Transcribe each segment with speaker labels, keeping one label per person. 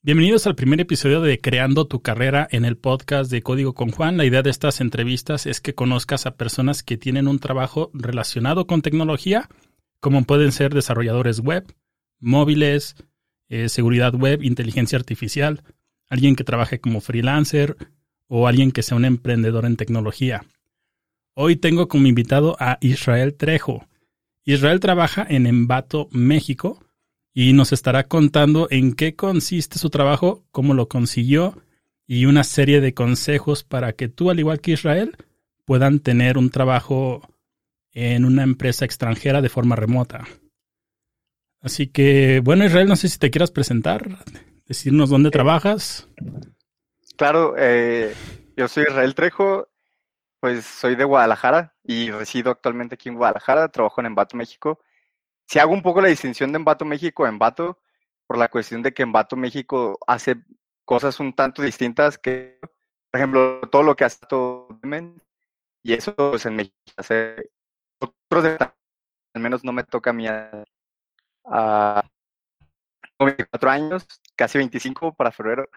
Speaker 1: Bienvenidos al primer episodio de Creando tu carrera en el podcast de Código con Juan. La idea de estas entrevistas es que conozcas a personas que tienen un trabajo relacionado con tecnología, como pueden ser desarrolladores web, móviles, eh, seguridad web, inteligencia artificial, alguien que trabaje como freelancer o alguien que sea un emprendedor en tecnología. Hoy tengo como invitado a Israel Trejo. Israel trabaja en Embato, México y nos estará contando en qué consiste su trabajo, cómo lo consiguió y una serie de consejos para que tú, al igual que Israel, puedan tener un trabajo en una empresa extranjera de forma remota. Así que, bueno, Israel, no sé si te quieras presentar, decirnos dónde trabajas.
Speaker 2: Claro, eh, yo soy Israel Trejo, pues soy de Guadalajara y resido actualmente aquí en Guadalajara, trabajo en Embato, México si hago un poco la distinción de Embato México a Embato, por la cuestión de que Embato México hace cosas un tanto distintas que, por ejemplo, todo lo que hace todo y eso pues en México hace otros al menos no me toca a mí a, a 24 años, casi 25 para febrero.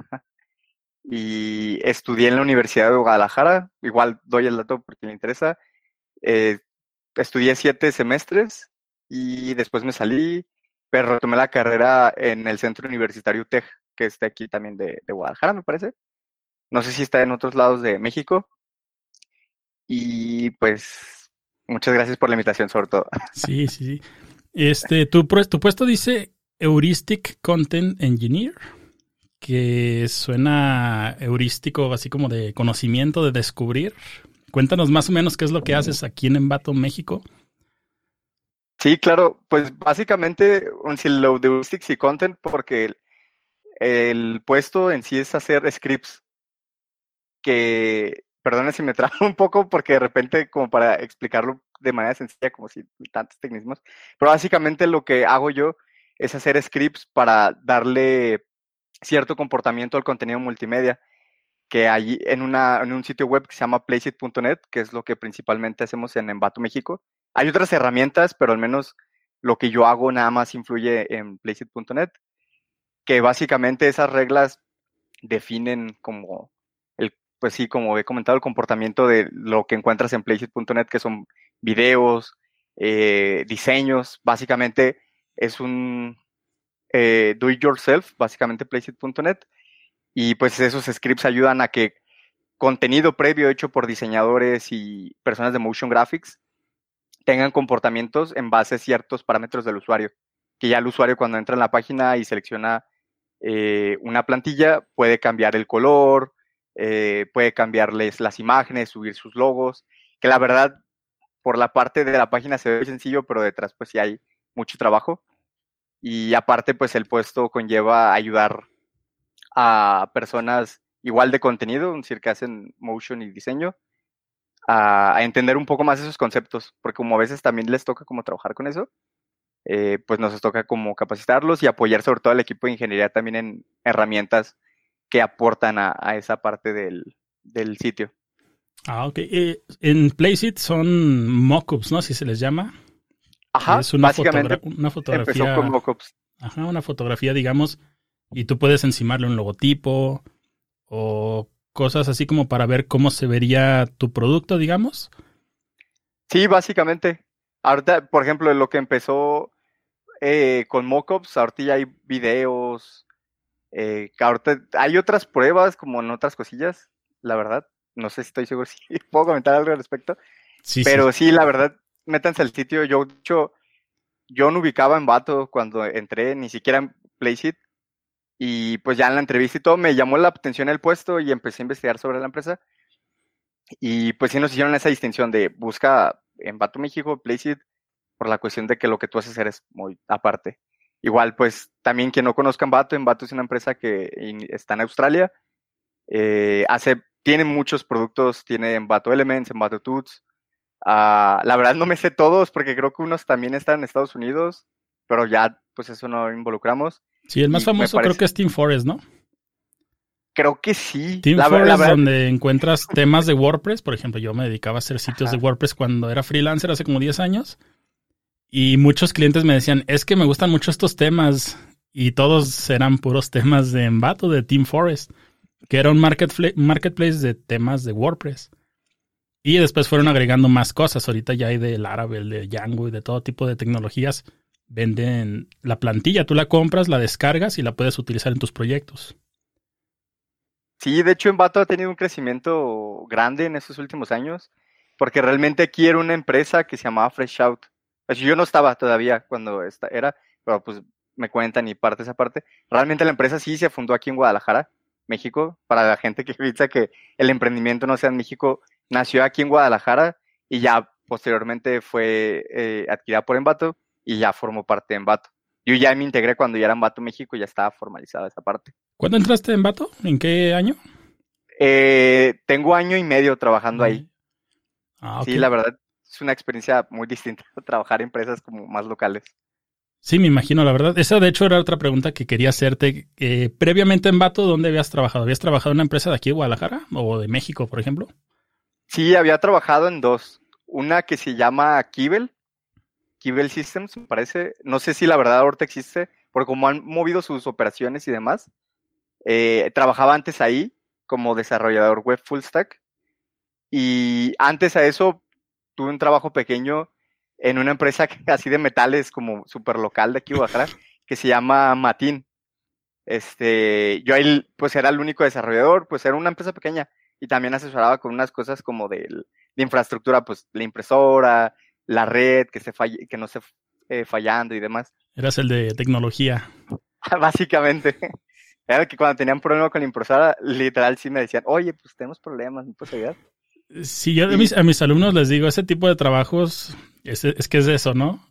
Speaker 2: Y estudié en la Universidad de Guadalajara, igual doy el dato porque me interesa. Eh, estudié siete semestres y después me salí, pero retomé la carrera en el Centro Universitario TEG, que está aquí también de, Guadalajara, me parece. No sé si está en otros lados de México. Y pues, muchas gracias por la invitación, sobre todo.
Speaker 1: Sí, sí, sí. Este, tu, tu puesto dice Heuristic Content Engineer, que suena heurístico, así como de conocimiento, de descubrir. Cuéntanos más o menos qué es lo que haces aquí en Embato, México.
Speaker 2: Sí, claro, pues básicamente un silo de heuristics y content porque el, puesto en sí es hacer scripts que, perdone si me trajo un poco porque de repente como para explicarlo de manera sencilla como si tantos tecnicismos, pero básicamente lo que hago yo es hacer scripts para darle cierto comportamiento al contenido multimedia que hay en, una, en un sitio web que se llama placeit.net, que es lo que principalmente hacemos en Embato, México, hay otras herramientas, pero al menos lo que yo hago nada más influye en Placeit.net, que básicamente esas reglas definen como el, pues sí, como he comentado, el comportamiento de lo que encuentras en Placeit.net, que son videos, eh, diseños, básicamente es un eh, do it yourself, básicamente Placeit.net, y pues esos scripts ayudan a que contenido previo hecho por diseñadores y personas de motion graphics tengan comportamientos en base a ciertos parámetros del usuario. Que ya el usuario cuando entra en la página y selecciona eh, una plantilla puede cambiar el color, eh, puede cambiarles las imágenes, subir sus logos, que la verdad por la parte de la página se ve sencillo, pero detrás pues sí hay mucho trabajo. Y aparte pues el puesto conlleva ayudar a personas igual de contenido, es decir, que hacen motion y diseño, a, entender un poco más esos conceptos, porque como a veces también les toca como trabajar con eso, eh, pues nos toca como capacitarlos y apoyar sobre todo al equipo de ingeniería también en herramientas que aportan a, esa parte del, sitio.
Speaker 1: Ah, ok. Eh, en Placeit son mockups, ¿no? Si se les llama.
Speaker 2: Ajá,
Speaker 1: es una básicamente una fotografía.
Speaker 2: con mockups.
Speaker 1: Ajá, una fotografía, digamos, y tú puedes encimarle un logotipo o cosas así como para ver cómo se vería tu producto, digamos?
Speaker 2: Sí, básicamente. Ahorita, por ejemplo, lo que empezó eh, con mockups, ahorita ya hay videos. Eh, ahorita hay otras pruebas como en otras cosillas, la verdad. No sé si estoy seguro si puedo comentar algo al respecto. Sí, pero sí. la verdad, métanse al sitio. Yo, hecho, yo no ubicaba en Vato cuando entré, ni siquiera en Placeit. Y pues ya en la entrevista y todo me llamó la atención el puesto y empecé a investigar sobre la empresa. Y pues sí nos hicieron esa distinción de busca en Bato México, Placeit, por la cuestión de que lo que tú haces eres muy aparte. Igual, pues también quien no conozca Envato, Envato es una empresa que está en Australia, eh, hace, tiene muchos productos, tiene Envato Elements, Envato Tools. Ah, la verdad no me sé todos porque creo que unos también están en Estados Unidos, pero ya pues eso no involucramos.
Speaker 1: Sí, el más famoso creo que es Team Forest, ¿no?
Speaker 2: Creo que sí.
Speaker 1: Team Forest, donde encuentras temas de WordPress. Por ejemplo, yo me dedicaba a hacer sitios de WordPress cuando era freelancer hace como 10 años. Y muchos clientes me decían, es que me gustan mucho estos temas. y todos eran puros temas de Envato, de Team Forest, que era un marketplace de temas de WordPress. Y después fueron agregando más cosas. Ahorita ya hay del Laravel, de Django y de todo tipo de tecnologías. Venden la plantilla, tú la compras, la descargas y la puedes utilizar en tus proyectos.
Speaker 2: Sí, de hecho Envato ha tenido un crecimiento grande en estos últimos años, porque realmente aquí era una empresa que se llamaba Fresh Out. Yo no estaba todavía cuando esta era, pero pues me cuentan y parte esa parte. Realmente la empresa sí se fundó aquí en Guadalajara, México, para la gente que piensa que el emprendimiento no sea en México, nació aquí en Guadalajara y ya posteriormente fue eh, adquirida por Envato y ya formó parte de Envato. Yo ya me integré cuando ya era Envato México, ya estaba formalizada esa parte.
Speaker 1: ¿Cuándo entraste en Envato? ¿En qué año?
Speaker 2: Eh, tengo año y medio trabajando ahí. Ah, sí, la verdad es una experiencia muy distinta trabajar en empresas como más locales.
Speaker 1: Sí, me imagino, la verdad. Esa de hecho era otra pregunta que quería hacerte. Eh, previamente en Vato, ¿dónde habías trabajado? ¿Habías trabajado en una empresa de aquí de Guadalajara o de México, por ejemplo?
Speaker 2: Sí, había trabajado en dos. Una que se llama Kibel, Kibel Systems, me parece. No sé si la verdad ahorita existe, porque como han movido sus operaciones y demás, eh, trabajaba antes ahí como desarrollador web full stack. Y antes a eso tuve un trabajo pequeño en una empresa así de metales como súper local de aquí Guadalajara, que se llama Matin. Este, yo ahí pues era el único desarrollador, pues era una empresa pequeña y también asesoraba con unas cosas como de, de infraestructura, pues la impresora, la red, que, se falle, que no esté eh, fallando y demás.
Speaker 1: Eras el de tecnología.
Speaker 2: Básicamente. Era que cuando tenían problema con la impresora, literal sí me decían, oye, pues tenemos problemas, ¿me puedes ayudar?
Speaker 1: Sí, yo a mis, a mis alumnos les digo, ese tipo de trabajos es, es que es eso, ¿no?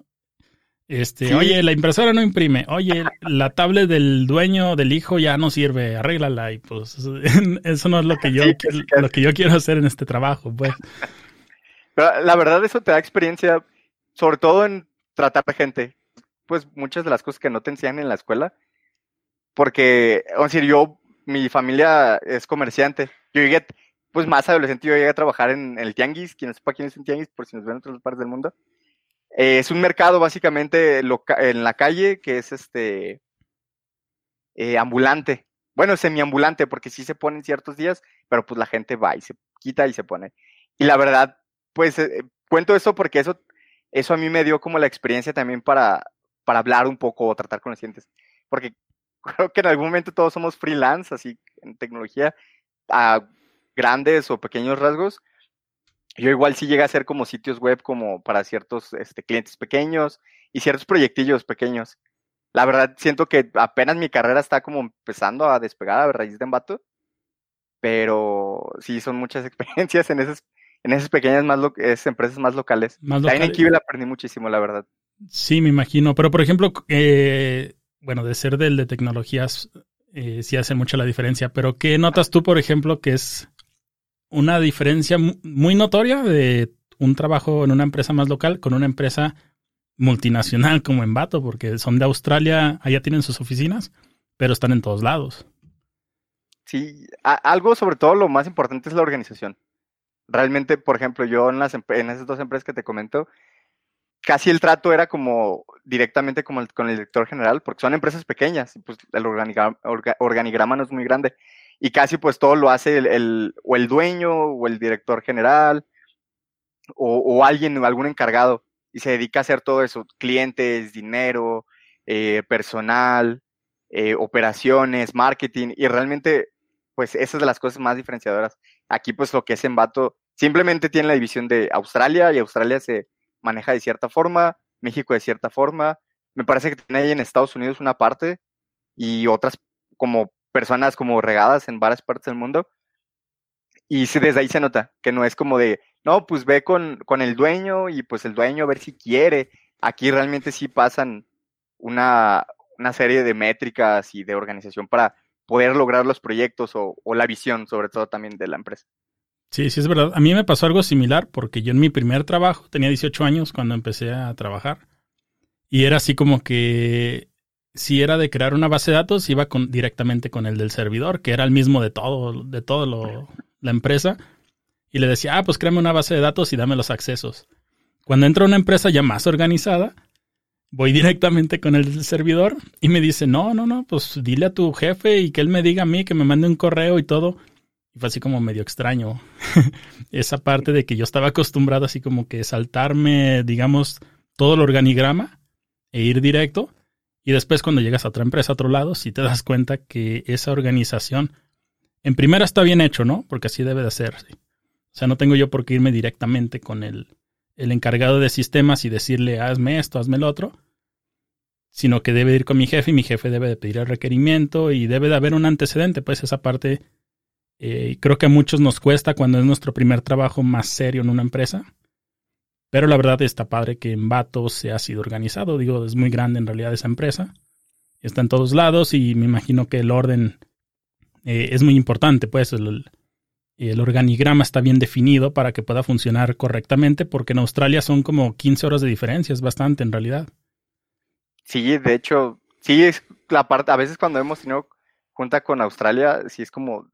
Speaker 1: Este, oye, la impresora no imprime. Oye, la tablet del dueño del hijo ya no sirve, arréglala y pues eso no es lo que yo lo que yo quiero hacer en este trabajo, pues.
Speaker 2: La verdad eso te da experiencia sobre todo en tratar de gente. Pues muchas de las cosas que no te enseñan en la escuela porque, o decir, yo mi familia es comerciante. Yo llegué pues más adolescente yo llegué a trabajar en el tianguis, quien no sepa quién es un tianguis, por si nos ven en otras partes del mundo. Eh, es un mercado básicamente en la calle que es este eh, ambulante. Bueno, semiambulante, porque sí se pone en ciertos días, pero pues la gente va y se quita y se pone. Y la verdad, pues eh, cuento eso porque eso, eso a mí me dio como la experiencia también para, para hablar un poco o tratar con los clientes. Porque creo que en algún momento todos somos freelance, así en tecnología, a grandes o pequeños rasgos. Yo igual sí llegué a hacer como sitios web como para ciertos este, clientes pequeños y ciertos proyectillos pequeños. La verdad, siento que apenas mi carrera está como empezando a despegar a raíz de embato, pero sí son muchas experiencias en esas, en esas pequeñas más empresas más locales. Más También en Kivel aprendí muchísimo, la verdad.
Speaker 1: Sí, me imagino. Pero, por ejemplo, eh, bueno, de ser del de tecnologías, eh, sí hace mucho la diferencia. Pero, ¿qué notas tú, por ejemplo, que es una diferencia muy notoria de un trabajo en una empresa más local con una empresa multinacional como Envato, porque son de Australia, allá tienen sus oficinas, pero están en todos lados.
Speaker 2: Sí, algo sobre todo lo más importante es la organización. Realmente, por ejemplo, yo en, las, en esas dos empresas que te comento, casi el trato era como directamente como con el director general, porque son empresas pequeñas, y pues el organigrama no es muy grande y casi pues todo lo hace el, o el dueño o el director general o, o, alguien, algún encargado y se dedica a hacer todo eso, clientes, dinero, eh, personal, eh, operaciones, marketing y realmente pues esas es de las cosas más diferenciadoras. Aquí pues lo que es Envato simplemente tiene la división de Australia y Australia se maneja de cierta forma, México de cierta forma, me parece que tiene ahí en Estados Unidos una parte y otras como personas como regadas en varias partes del mundo. Y desde ahí se nota que no es como de, no, pues ve con, con el dueño y pues el dueño a ver si quiere. Aquí realmente sí pasan una, una serie de métricas y de organización para poder lograr los proyectos o, o, la visión, sobre todo también de la empresa.
Speaker 1: Sí, sí es verdad. A mí me pasó algo similar porque yo en mi primer trabajo tenía 18 años cuando empecé a trabajar y era así como que si era de crear una base de datos, iba directamente con el del servidor, que era el mismo de todo, de todo la empresa. Y le decía, ah, pues créame una base de datos y dame los accesos. Cuando entra una empresa ya más organizada, voy directamente con el servidor y me dice, no, no, no, pues dile a tu jefe y que él me diga a mí, que me mande un correo y todo. Y fue así como medio extraño esa parte de que yo estaba acostumbrado así como que saltarme, digamos, todo el organigrama e ir directo. Y después cuando llegas a otra empresa, a otro lado, si te das cuenta que esa organización, en primera está bien hecho, ¿no? Porque así debe de ser. O sea, no tengo yo por qué irme directamente con el, el encargado de sistemas y decirle, hazme esto, hazme lo otro, sino que debe ir con mi jefe y mi jefe debe de pedir el requerimiento y debe de haber un antecedente, pues esa parte eh, creo que a muchos nos cuesta cuando es nuestro primer trabajo más serio en una empresa. Pero la verdad está padre que en Vato se ha sido organizado. Digo, es muy grande en realidad esa empresa. Está en todos lados y me imagino que el orden eh, es muy importante. Pues el, organigrama está bien definido para que pueda funcionar correctamente porque en Australia son como 15 horas de diferencia. Es bastante en realidad.
Speaker 2: Sí, de hecho, sí es la parte, a veces cuando hemos tenido junta con Australia, sí es como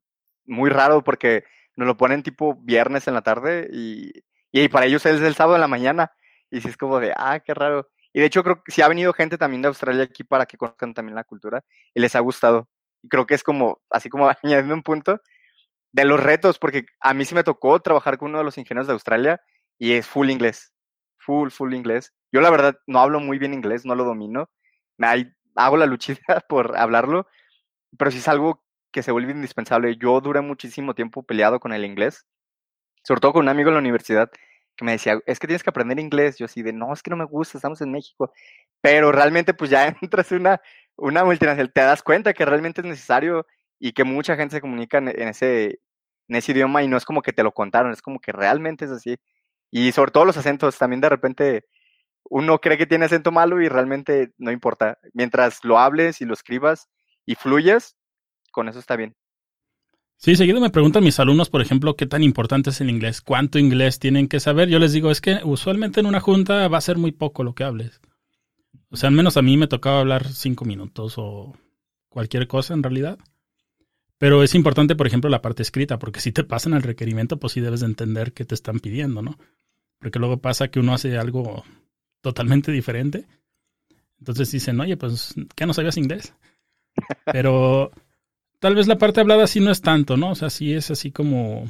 Speaker 2: muy raro porque nos lo ponen tipo viernes en la tarde y, y para ellos es el sábado en la mañana. Y sí es como de, ah, qué raro. Y de hecho creo que sí ha venido gente también de Australia aquí para que conozcan también la cultura y les ha gustado. Y creo que es como, así como añadiendo un punto, de los retos, porque a mí sí me tocó trabajar con uno de los ingenieros de Australia y es full inglés. Full, full inglés. Yo la verdad no hablo muy bien inglés, no lo domino. Me hago la luchita por hablarlo, pero sí es algo que se vuelve indispensable. Yo duré muchísimo tiempo peleado con el inglés, sobre todo con un amigo en la universidad que me decía, es que tienes que aprender inglés. Yo así de, no, es que no me gusta, estamos en México. Pero realmente pues ya entras en una, una multinacional, te das cuenta que realmente es necesario y que mucha gente se comunica en, ese, en ese idioma y no es como que te lo contaron, es como que realmente es así. Y sobre todo los acentos, también de repente uno cree que tiene acento malo y realmente no importa. Mientras lo hables y lo escribas y fluyes, con eso está bien.
Speaker 1: Sí, seguido me preguntan mis alumnos, por ejemplo, qué tan importante es el inglés, cuánto inglés tienen que saber. Yo les digo, es que usualmente en una junta va a ser muy poco lo que hables. O sea, al menos a mí me tocaba hablar cinco minutos o cualquier cosa en realidad. Pero es importante, por ejemplo, la parte escrita, porque si te pasan el requerimiento, pues sí debes de entender qué te están pidiendo, ¿no? Porque luego pasa que uno hace algo totalmente diferente. Entonces dicen, oye, pues, ¿qué no sabías inglés? Pero tal vez la parte hablada sí no es tanto, ¿no? O sea, sí es así como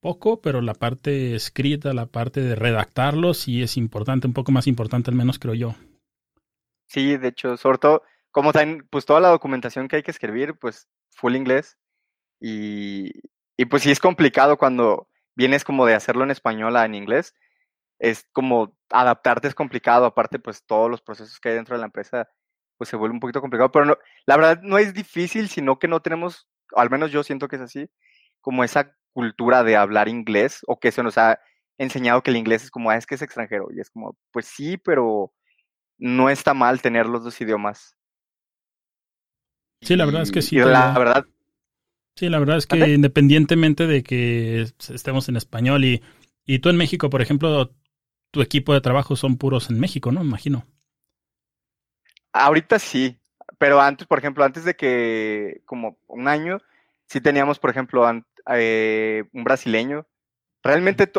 Speaker 1: poco, pero la parte escrita, la parte de redactarlo sí es importante, un poco más importante al menos creo yo.
Speaker 2: Sí, de hecho, sobre todo, como también, pues toda la documentación que hay que escribir, pues full inglés. Y, y pues sí es complicado cuando vienes como de hacerlo en español a en inglés. Es como adaptarte es complicado, aparte pues todos los procesos que hay dentro de la empresa pues se vuelve un poquito complicado, pero no, la verdad no es difícil, sino que no tenemos, al menos yo siento que es así, como esa cultura de hablar inglés o que se nos ha enseñado que el inglés es como, ah, es que es extranjero y es como, pues sí, pero no está mal tener los dos idiomas.
Speaker 1: Sí, la verdad es que sí.
Speaker 2: La verdad.
Speaker 1: Sí, la verdad es que independientemente de que estemos en español y, y tú en México, por ejemplo, tu equipo de trabajo son puros en México, ¿no? Imagino.
Speaker 2: Ahorita sí, pero antes, por ejemplo, antes de que, como un año, sí teníamos, por ejemplo, eh, un brasileño. Realmente,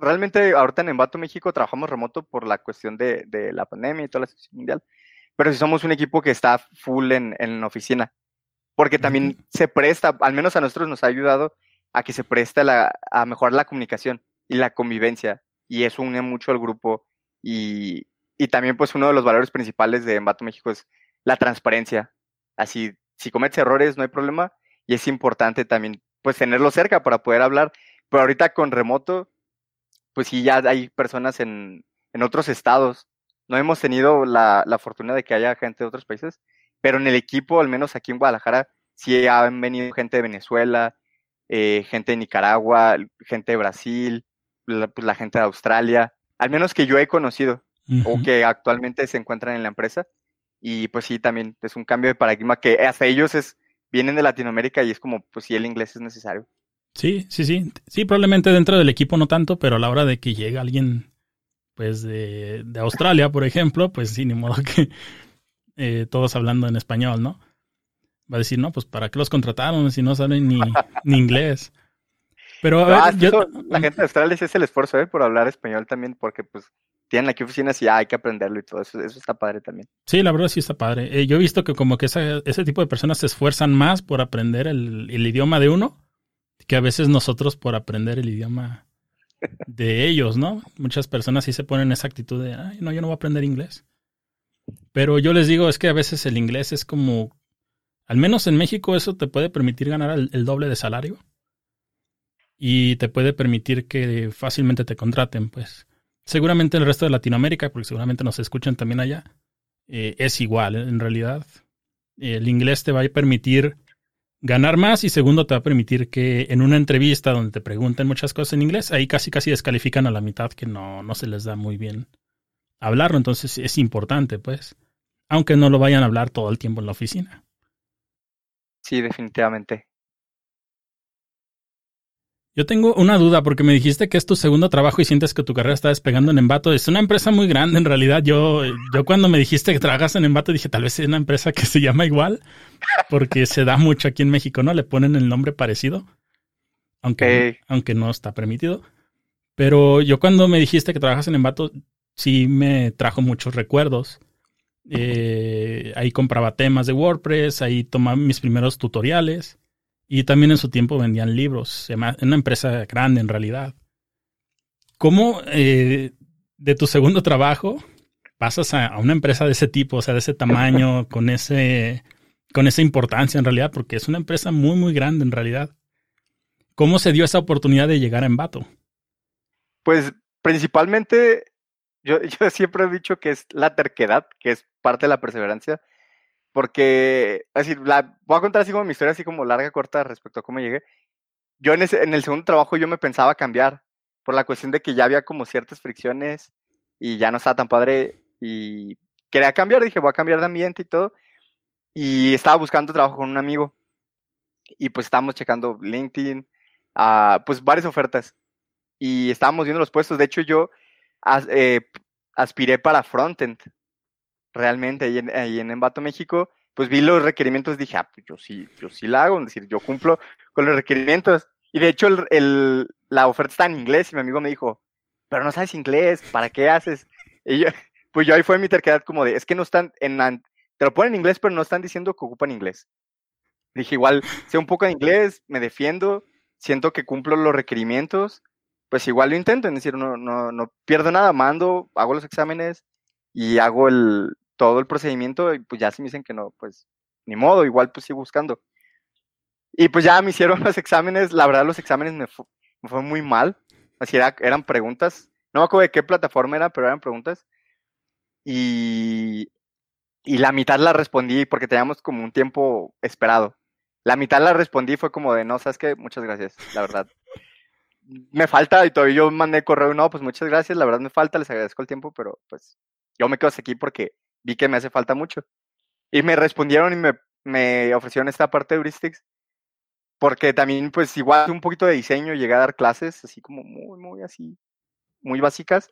Speaker 2: realmente ahorita en Embato, México, trabajamos remoto por la cuestión de, la pandemia y toda la situación mundial. Pero sí somos un equipo que está full en, en oficina. Porque también se presta, al menos a nosotros nos ha ayudado a que se preste la, a mejorar la comunicación y la convivencia. Y eso une mucho al grupo y, y también, pues, uno de los valores principales de Embato México es la transparencia. Así, si cometes errores, no hay problema. Y es importante también, pues, tenerlo cerca para poder hablar. Pero ahorita con remoto, pues sí, ya hay personas en, en otros estados. No hemos tenido la, la, fortuna de que haya gente de otros países, pero en el equipo, al menos aquí en Guadalajara, sí han venido gente de Venezuela, eh, gente de Nicaragua, gente de Brasil, la, pues, la gente de Australia, al menos que yo he conocido o que actualmente se encuentran en la empresa. Y pues sí, también es un cambio de paradigma que hasta ellos es, vienen de Latinoamérica y es como, pues sí, el inglés es necesario.
Speaker 1: Sí, sí, sí. Sí, probablemente dentro del equipo no tanto, pero a la hora de que llega alguien, pues de, de Australia, por ejemplo, pues sí, ni modo que eh, todos hablando en español, ¿no? Va a decir, no, pues ¿para qué los contrataron si no saben ni, ni inglés? Pero a ver,
Speaker 2: la gente de Australia sí es el esfuerzo, ¿eh? Por hablar español también, porque pues tienen aquí oficinas y hay que aprenderlo y todo eso. Eso está padre también.
Speaker 1: Sí, la verdad sí está padre. Eh, yo he visto que como que ese tipo de personas se esfuerzan más por aprender el, idioma de uno que a veces nosotros por aprender el idioma de ellos, ¿no? Muchas personas sí se ponen esa actitud de, ay, no, yo no voy a aprender inglés. Pero yo les digo, es que a veces el inglés es como, al menos en México eso te puede permitir ganar el doble de salario y te puede permitir que fácilmente te contraten, pues. Seguramente en el resto de Latinoamérica, porque seguramente nos escuchan también allá, eh, es igual, en realidad. El inglés te va a permitir ganar más y segundo te va a permitir que en una entrevista donde te pregunten muchas cosas en inglés, ahí casi casi descalifican a la mitad que no, no se les da muy bien hablarlo. Entonces es importante, pues, aunque no lo vayan a hablar todo el tiempo en la oficina.
Speaker 2: Sí, definitivamente.
Speaker 1: Yo tengo una duda porque me dijiste que es tu segundo trabajo y sientes que tu carrera está despegando en Embato. Es una empresa muy grande en realidad. Yo, yo cuando me dijiste que trabajas en Embato dije tal vez es una empresa que se llama igual porque se da mucho aquí en México, ¿no? Le ponen el nombre parecido, aunque, aunque no está permitido. Pero yo cuando me dijiste que trabajas en Embato sí me trajo muchos recuerdos. Eh, ahí compraba temas de WordPress, ahí tomaba mis primeros tutoriales. Y también en su tiempo vendían libros, una empresa grande en realidad. ¿Cómo eh, de tu segundo trabajo pasas a, una empresa de ese tipo, o sea, de ese tamaño, con ese con esa importancia en realidad, porque es una empresa muy, muy grande en realidad. ¿Cómo se dio esa oportunidad de llegar a Embato?
Speaker 2: Pues principalmente, yo, yo siempre he dicho que es la terquedad, que es parte de la perseverancia. Porque, decir, la, voy a contar así como mi historia, así como larga, corta respecto a cómo llegué. Yo en el segundo trabajo yo me pensaba cambiar, por la cuestión de que ya había como ciertas fricciones y ya no estaba tan padre y quería cambiar, dije, voy a cambiar de ambiente y todo. Y estaba buscando trabajo con un amigo y pues estábamos checando LinkedIn, uh, pues varias ofertas y estábamos viendo los puestos. De hecho, yo eh, aspiré para frontend realmente ahí en, ahí en Embato, México, pues vi los requerimientos, dije, ah, pues yo sí, yo sí la hago, es decir, yo cumplo con los requerimientos. Y de hecho, el, la oferta está en inglés y mi amigo me dijo, pero no sabes inglés, ¿para qué haces? Y yo, pues yo ahí fue mi terquedad como de, es que no están, en, te lo ponen en inglés, pero no están diciendo que ocupan inglés. Dije, igual, sé un poco de inglés, me defiendo, siento que cumplo los requerimientos, pues igual lo intento, es decir, no, no, no pierdo nada, mando, hago los exámenes y hago el, todo el procedimiento y pues ya si me dicen que no, pues ni modo, igual pues sigo buscando. Y pues ya me hicieron los exámenes, la verdad los exámenes me, fue muy mal, así era, eran preguntas, no me acuerdo de qué plataforma era, pero eran preguntas. Y, y la mitad la respondí porque teníamos como un tiempo esperado. La mitad la respondí fue como de, no, sabes qué, muchas gracias, la verdad. Me falta y todavía yo mandé correo, no, pues muchas gracias, la verdad me falta, les agradezco el tiempo, pero pues yo me quedo aquí porque vi que me hace falta mucho. Y me respondieron y me, me ofrecieron esta parte de heuristics, porque también, pues, igual un poquito de diseño, llegué a dar clases, así como muy, muy así, muy básicas.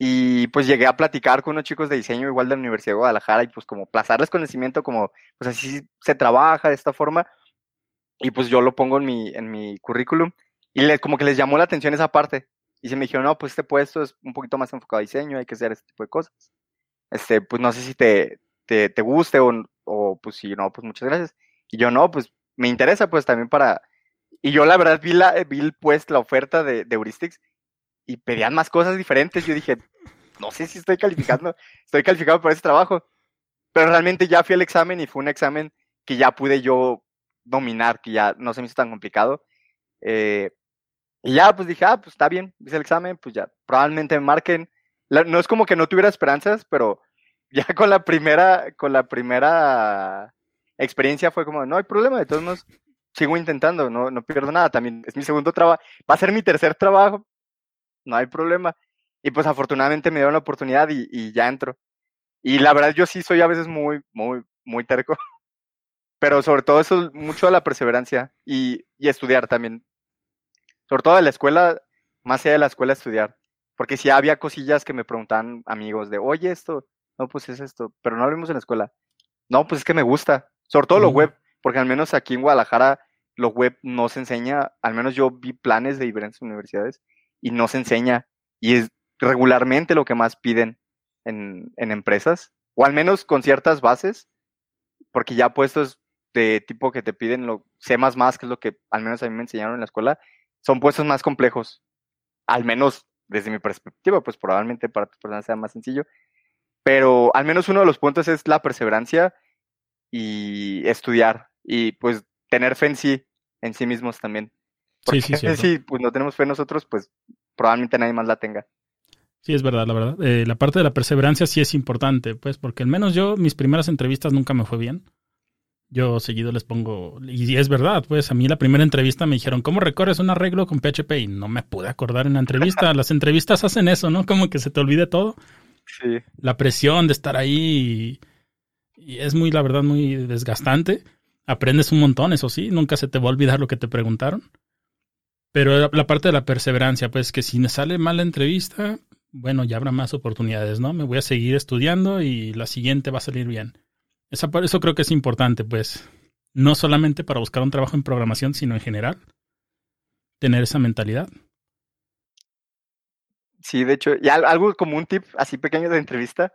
Speaker 2: Y pues llegué a platicar con unos chicos de diseño igual de la Universidad de Guadalajara y pues como plazarles conocimiento, como pues así se trabaja de esta forma. Y pues yo lo pongo en mi, en mi currículum y le, como que les llamó la atención esa parte. Y se me dijeron, no, pues este puesto es un poquito más enfocado a diseño, hay que hacer este tipo de cosas este, pues no sé si te, te, te guste o, o, pues si no, pues muchas gracias. Y yo no, pues me interesa pues también para... Y yo la verdad vi, la, vi pues la oferta de, de Heuristics y pedían más cosas diferentes. Yo dije, no sé si estoy calificando, estoy calificado para ese trabajo. Pero realmente ya fui al examen y fue un examen que ya pude yo dominar, que ya no se me hizo tan complicado. Eh, y ya, pues dije, ah, pues está bien, hice el examen, pues ya, probablemente me marquen no es como que no tuviera esperanzas, pero ya con la primera, con la primera experiencia fue como, no hay problema, de todos modos sigo intentando, no, no pierdo nada, también es mi segundo trabajo, va a ser mi tercer trabajo, no hay problema. Y pues afortunadamente me dieron la oportunidad y, ya entro. Y la verdad yo sí soy a veces muy, muy, muy terco. Pero sobre todo eso, mucho de la perseverancia y, y estudiar también. Sobre todo de la escuela, más allá de la escuela, estudiar. Porque si había cosillas que me preguntaban amigos de, oye, esto, no, pues es esto, pero no lo vimos en la escuela. No, pues es que me gusta, sobre todo lo web, porque al menos aquí en Guadalajara lo web no se enseña, al menos yo vi planes de diferentes universidades y no se enseña. Y es, regularmente lo que más piden en, en empresas, o al menos con ciertas bases, porque ya puestos de tipo que te piden lo C++, que es lo que al menos a mí me enseñaron en la escuela, son puestos más complejos, al menos desde mi perspectiva, pues probablemente para tu persona sea más sencillo, pero al menos uno de los puntos es la perseverancia y estudiar y pues tener fe en sí, en sí mismos también. Porque
Speaker 1: sí, sí,
Speaker 2: si pues no tenemos fe en nosotros, pues probablemente nadie más la tenga.
Speaker 1: Sí, es verdad, la verdad. Eh, la parte de la perseverancia sí es importante, pues, porque al menos yo, mis primeras entrevistas nunca me fue bien. Yo seguido les pongo, y es verdad, pues a mí la primera entrevista me dijeron, ¿cómo recorres un arreglo con PHP? Y no me pude acordar en la entrevista. Las entrevistas hacen eso, ¿no? Como que se te olvide todo.
Speaker 2: Sí.
Speaker 1: La presión de estar ahí y, y es muy, la verdad, muy desgastante. Aprendes un montón, eso sí, nunca se te va a olvidar lo que te preguntaron. Pero la, la parte de la perseverancia, pues que si me sale mal la entrevista, bueno, ya habrá más oportunidades, ¿no? Me voy a seguir estudiando y la siguiente va a salir bien. Eso creo que es importante, pues, no solamente para buscar un trabajo en programación, sino en general, tener esa mentalidad.
Speaker 2: Sí, de hecho, y algo como un tip así pequeño de entrevista,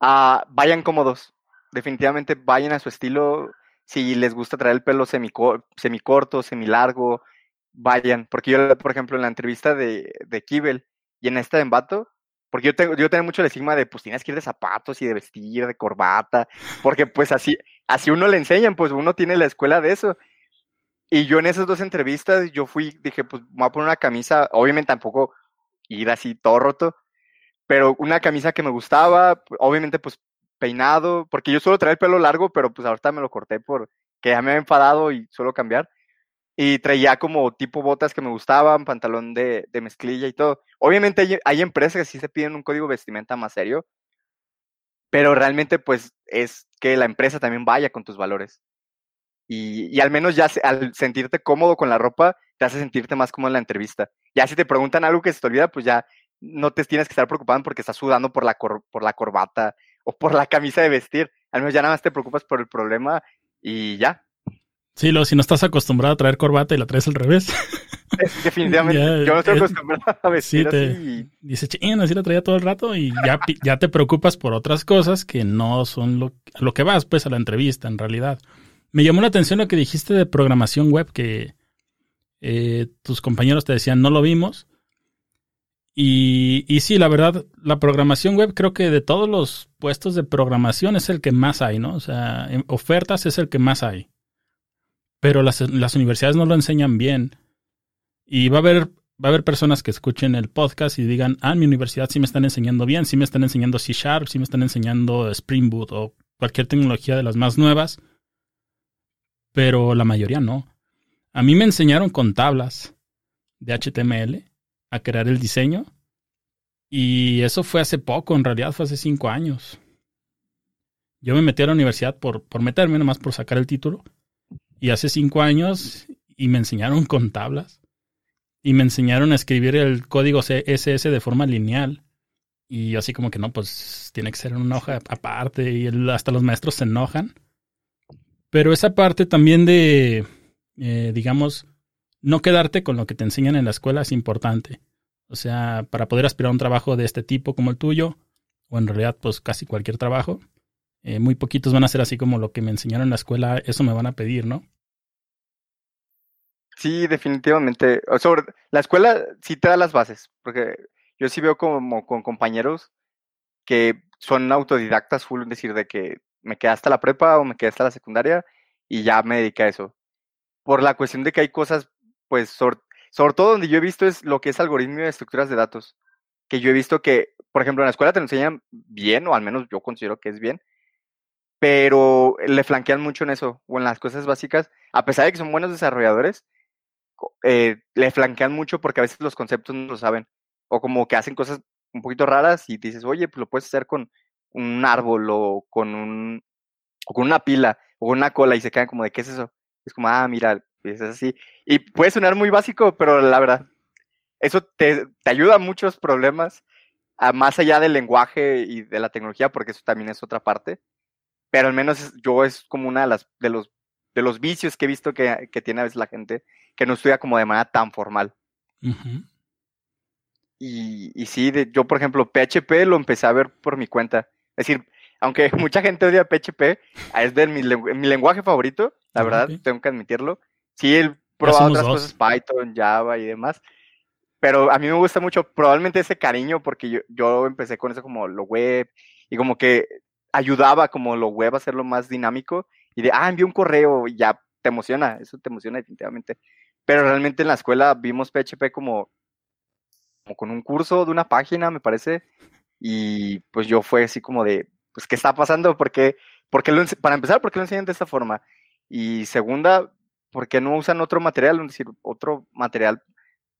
Speaker 2: uh, vayan cómodos. Definitivamente vayan a su estilo. Si les gusta traer el pelo semicor semicorto, semilargo, vayan. Porque yo, por ejemplo, en la entrevista de, de Kibel y en esta de Embato, porque yo tengo, yo tengo mucho el estigma de pues tienes que ir de zapatos y de vestir, de corbata, porque pues así, así uno le enseñan, pues uno tiene la escuela de eso. Y yo en esas dos entrevistas, yo fui, dije, pues me voy a poner una camisa, obviamente tampoco ir así todo roto, pero una camisa que me gustaba, obviamente pues peinado, porque yo suelo traer el pelo largo, pero pues ahorita me lo corté por que ya me había enfadado y suelo cambiar. Y traía como tipo botas que me gustaban, pantalón de, mezclilla y todo. Obviamente hay, empresas que sí se piden un código vestimenta más serio, pero realmente pues es que la empresa también vaya con tus valores. Y, al menos ya se, al sentirte cómodo con la ropa, te hace sentirte más cómodo en la entrevista. Ya si te preguntan algo que se te olvida, pues ya no te tienes que estar preocupado porque estás sudando por la, cor por la corbata o por la camisa de vestir. Al menos ya nada más te preocupas por el problema y ya.
Speaker 1: Sí, lo, si no estás acostumbrado a traer corbata y la traes al revés.
Speaker 2: Definitivamente. ya, yo no estoy acostumbrado a vestir
Speaker 1: sí, te,
Speaker 2: así.
Speaker 1: Dice, ching, así la traía todo el rato y ya, ya te preocupas por otras cosas que no son lo, lo que vas, pues, a la entrevista, en realidad. Me llamó la atención lo que dijiste de programación web, que eh, tus compañeros te decían, no lo vimos. Y, y sí, la verdad, la programación web creo que de todos los puestos de programación es el que más hay, ¿no? O sea, en ofertas es el que más hay. Pero las, universidades no lo enseñan bien. Y va a haber va a haber personas que escuchen el podcast y digan, ah, mi universidad sí me están enseñando bien, sí me están enseñando C Sharp, sí me están enseñando Spring Boot o cualquier tecnología de las más nuevas, pero la mayoría no. A mí me enseñaron con tablas de HTML a crear el diseño y eso fue hace poco, en realidad fue hace cinco años. Yo me metí a la universidad por, por meterme, nomás por sacar el título, y hace cinco años y me enseñaron con tablas y me enseñaron a escribir el código CSS de forma lineal. Y así como que no, pues tiene que ser una hoja aparte y hasta los maestros se enojan. Pero esa parte también de, eh, digamos, no quedarte con lo que te enseñan en la escuela es importante. O sea, para poder aspirar a un trabajo de este tipo como el tuyo, o en realidad pues casi cualquier trabajo, eh, muy poquitos van a ser así como lo que me enseñaron en la escuela, eso me van a pedir, ¿no?
Speaker 2: Sí, definitivamente. Sobre la escuela sí te da las bases, porque yo sí veo como con compañeros que son autodidactas full, decir, de que me quedé hasta la prepa o me quedé hasta la secundaria y ya me dediqué a eso. Por la cuestión de que hay cosas, pues, sobre, sobre todo donde yo he visto es lo que es algoritmo de estructuras de datos. Que yo he visto que, por ejemplo, en la escuela te lo enseñan bien, o al menos yo considero que es bien, pero le flanquean mucho en eso, o en las cosas básicas, a pesar de que son buenos desarrolladores, eh, le flanquean mucho porque a veces los conceptos no lo saben, o como que hacen cosas un poquito raras y dices, oye, pues lo puedes hacer con un árbol o con un o con una pila o una cola y se quedan como de qué es eso. Es como, ah, mira, es así. Y puede sonar muy básico, pero la verdad, eso te, te ayuda a muchos problemas, a más allá del lenguaje y de la tecnología, porque eso también es otra parte pero al menos yo es como una de las de los de los vicios que he visto que, que tiene a veces la gente que no estudia como de manera tan formal.
Speaker 1: Uh -huh.
Speaker 2: Y, y sí, de, yo por ejemplo, PHP lo empecé a ver por mi cuenta. Es decir, aunque mucha gente odia PHP, es de mi, mi lenguaje favorito, la verdad, tengo que admitirlo. Sí, he probado otras cosas, Python, Java y demás, pero a mí me gusta mucho, probablemente ese cariño, porque yo, yo empecé con eso como lo web, y como que ayudaba como lo web a hacerlo más dinámico, y de, ah, envié un correo, y ya te emociona, eso te emociona definitivamente. Pero realmente en la escuela vimos PHP como, como con un curso de una página, me parece, y pues yo fue así como de, pues, ¿qué está pasando? ¿Por qué, lo, para empezar, ¿por qué lo enseñan de esta forma? Y segunda, ¿por qué no usan otro material? Es decir, otro material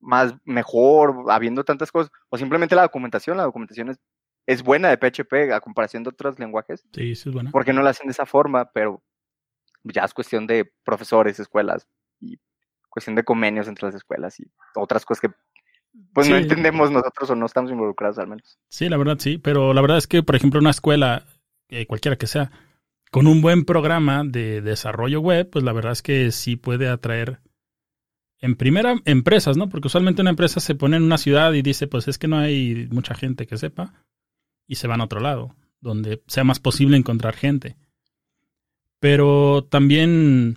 Speaker 2: más mejor, habiendo tantas cosas, o simplemente la documentación, la documentación es, es buena de PHP a comparación de otros lenguajes.
Speaker 1: Sí, sí es buena.
Speaker 2: ¿Por qué no la hacen de esa forma? Pero ya es cuestión de profesores, escuelas y cuestión de convenios entre las escuelas y otras cosas que pues no entendemos nosotros o no estamos involucrados al menos.
Speaker 1: Sí, la verdad sí, pero la verdad es que, por ejemplo, una escuela, eh, cualquiera que sea, con un buen programa de desarrollo web, pues la verdad es que sí puede atraer en primera empresas, ¿no? Porque usualmente una empresa se pone en una ciudad y dice, pues es que no hay mucha gente que sepa y se van a otro lado, donde sea más posible encontrar gente. Pero también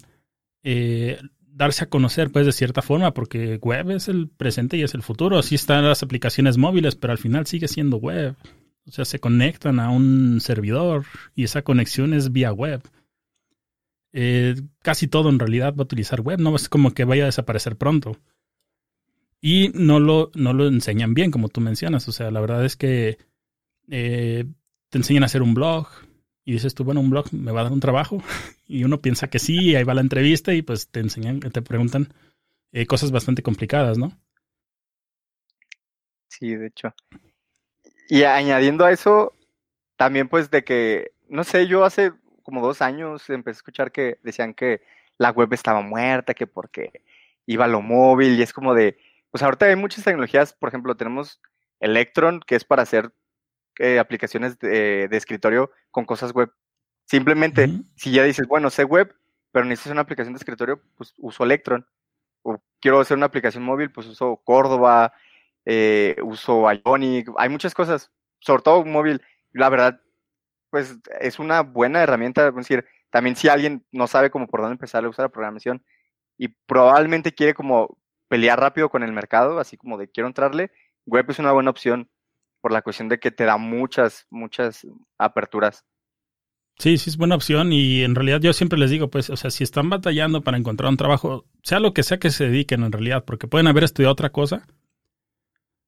Speaker 1: eh, darse a conocer, pues, de cierta forma, porque web es el presente y es el futuro. Así están las aplicaciones móviles, pero al final sigue siendo web. O sea, se conectan a un servidor y esa conexión es vía web. Eh, casi todo en realidad va a utilizar web, no es como que vaya a desaparecer pronto. Y no lo, no lo enseñan bien, como tú mencionas. O sea, la verdad es que eh, te enseñan a hacer un blog, y dices tú, bueno, un blog me va a dar un trabajo. Y uno piensa que sí, ahí va la entrevista y pues te enseñan, te preguntan eh, cosas bastante complicadas, ¿no?
Speaker 2: Sí, de hecho. Y añadiendo a eso, también pues de que, no sé, yo hace como dos años empecé a escuchar que decían que la web estaba muerta, que porque iba lo móvil y es como de, pues ahorita hay muchas tecnologías, por ejemplo, tenemos Electron, que es para hacer eh, aplicaciones de, escritorio con cosas web. Simplemente, si ya dices, bueno, sé web, pero necesitas una aplicación de escritorio, pues uso Electron. O quiero hacer una aplicación móvil, pues uso Córdoba, eh, uso Ionic. Hay muchas cosas, sobre todo móvil. La verdad, pues es una buena herramienta. Es decir, también si alguien no sabe cómo por dónde empezar a usar la programación y probablemente quiere como pelear rápido con el mercado, así como de quiero entrarle, web es una buena opción por la cuestión de que te da muchas, muchas aperturas.
Speaker 1: Sí, sí es buena opción y en realidad yo siempre les digo, pues, o sea, si están batallando para encontrar un trabajo, sea lo que sea que se dediquen en realidad, porque pueden haber estudiado otra cosa,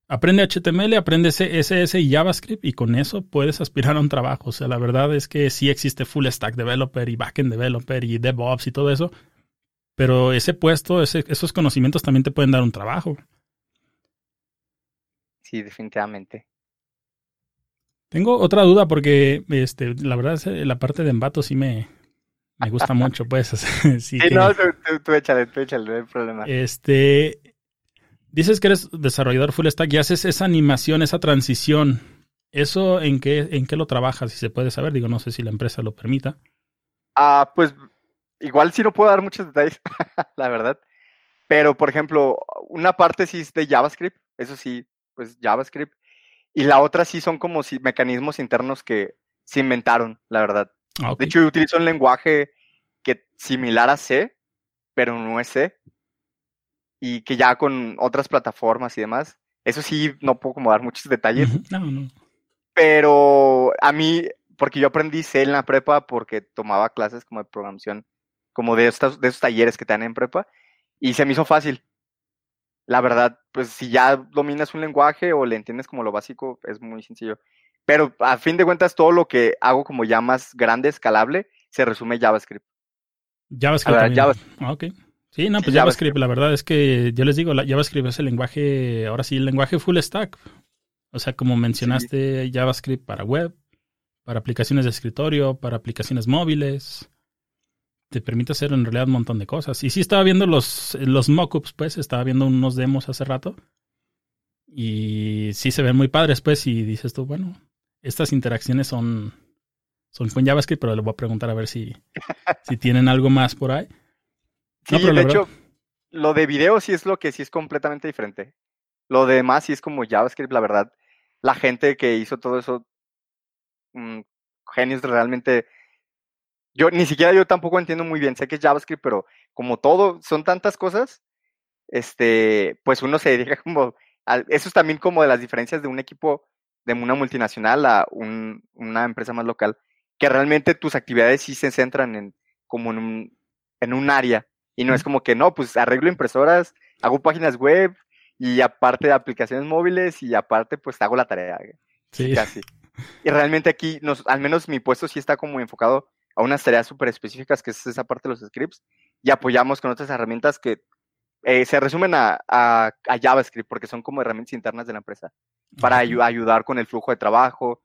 Speaker 1: aprende HTML, aprende CSS y JavaScript y con eso puedes aspirar a un trabajo. O sea, la verdad es que sí existe full stack developer y backend developer y DevOps y todo eso, pero ese puesto, esos conocimientos también te pueden dar un trabajo.
Speaker 2: Sí, definitivamente.
Speaker 1: Tengo otra duda porque este, la verdad la parte de embato sí me, me gusta mucho, pues.
Speaker 2: sí, no, tú, échale, tú échale, no hay problema.
Speaker 1: Este, dices que eres desarrollador full stack y haces esa animación, esa transición. ¿Eso en qué, en qué lo trabajas? Si se puede saber, digo, no sé si la empresa lo permita.
Speaker 2: Ah, pues igual sí no puedo dar muchos detalles, la verdad. Pero, por ejemplo, una parte sí es de JavaScript, eso sí, pues JavaScript. Y la otra sí son como si mecanismos internos que se inventaron, la verdad. Ah, de hecho, yo utilizo un lenguaje que similar a C, pero no es C. Y que ya con otras plataformas y demás. Eso sí, no puedo como dar muchos detalles. No, no. Pero a mí, porque yo aprendí C en la prepa porque tomaba clases como de programación, como de estos, de esos talleres que te dan en prepa, y se me hizo fácil la verdad, pues si ya dominas un lenguaje o le entiendes como lo básico, es muy sencillo. Pero a fin de cuentas, todo lo que hago como ya más grande, escalable, se resume JavaScript.
Speaker 1: JavaScript. JavaScript. Ah, ok. Sí, no, pues JavaScript, la verdad es que yo les digo, la JavaScript es el lenguaje, ahora sí, el lenguaje full stack. O sea, como mencionaste, JavaScript para web, para aplicaciones de escritorio, para aplicaciones móviles, te permite hacer en realidad un montón de cosas. Y sí estaba viendo los, los mockups, pues, estaba viendo unos demos hace rato. Y sí se ven muy padres, pues, y dices tú, bueno, estas interacciones son, son con JavaScript, pero le voy a preguntar a ver si, si tienen algo más por ahí.
Speaker 2: Sí, de hecho, lo de video sí es lo que sí es completamente diferente. Lo demás sí es como JavaScript, la verdad. La gente que hizo todo eso, mm, genios realmente. Yo ni siquiera yo tampoco entiendo muy bien, sé que es JavaScript, pero como todo, son tantas cosas, este, pues uno se dedica como, eso es también como de las diferencias de un equipo de una multinacional a una empresa más local, que realmente tus actividades sí se centran en como en un, en un área y no es como que no, pues arreglo impresoras, hago páginas web y aparte de aplicaciones móviles y aparte pues hago la tarea. Sí. Casi. Y realmente aquí, nos, al menos mi puesto sí está como enfocado a unas tareas súper específicas, que es esa parte de los scripts, y apoyamos con otras herramientas que eh, se resumen a, a, JavaScript, porque son como herramientas internas de la empresa, para ayudar con el flujo de trabajo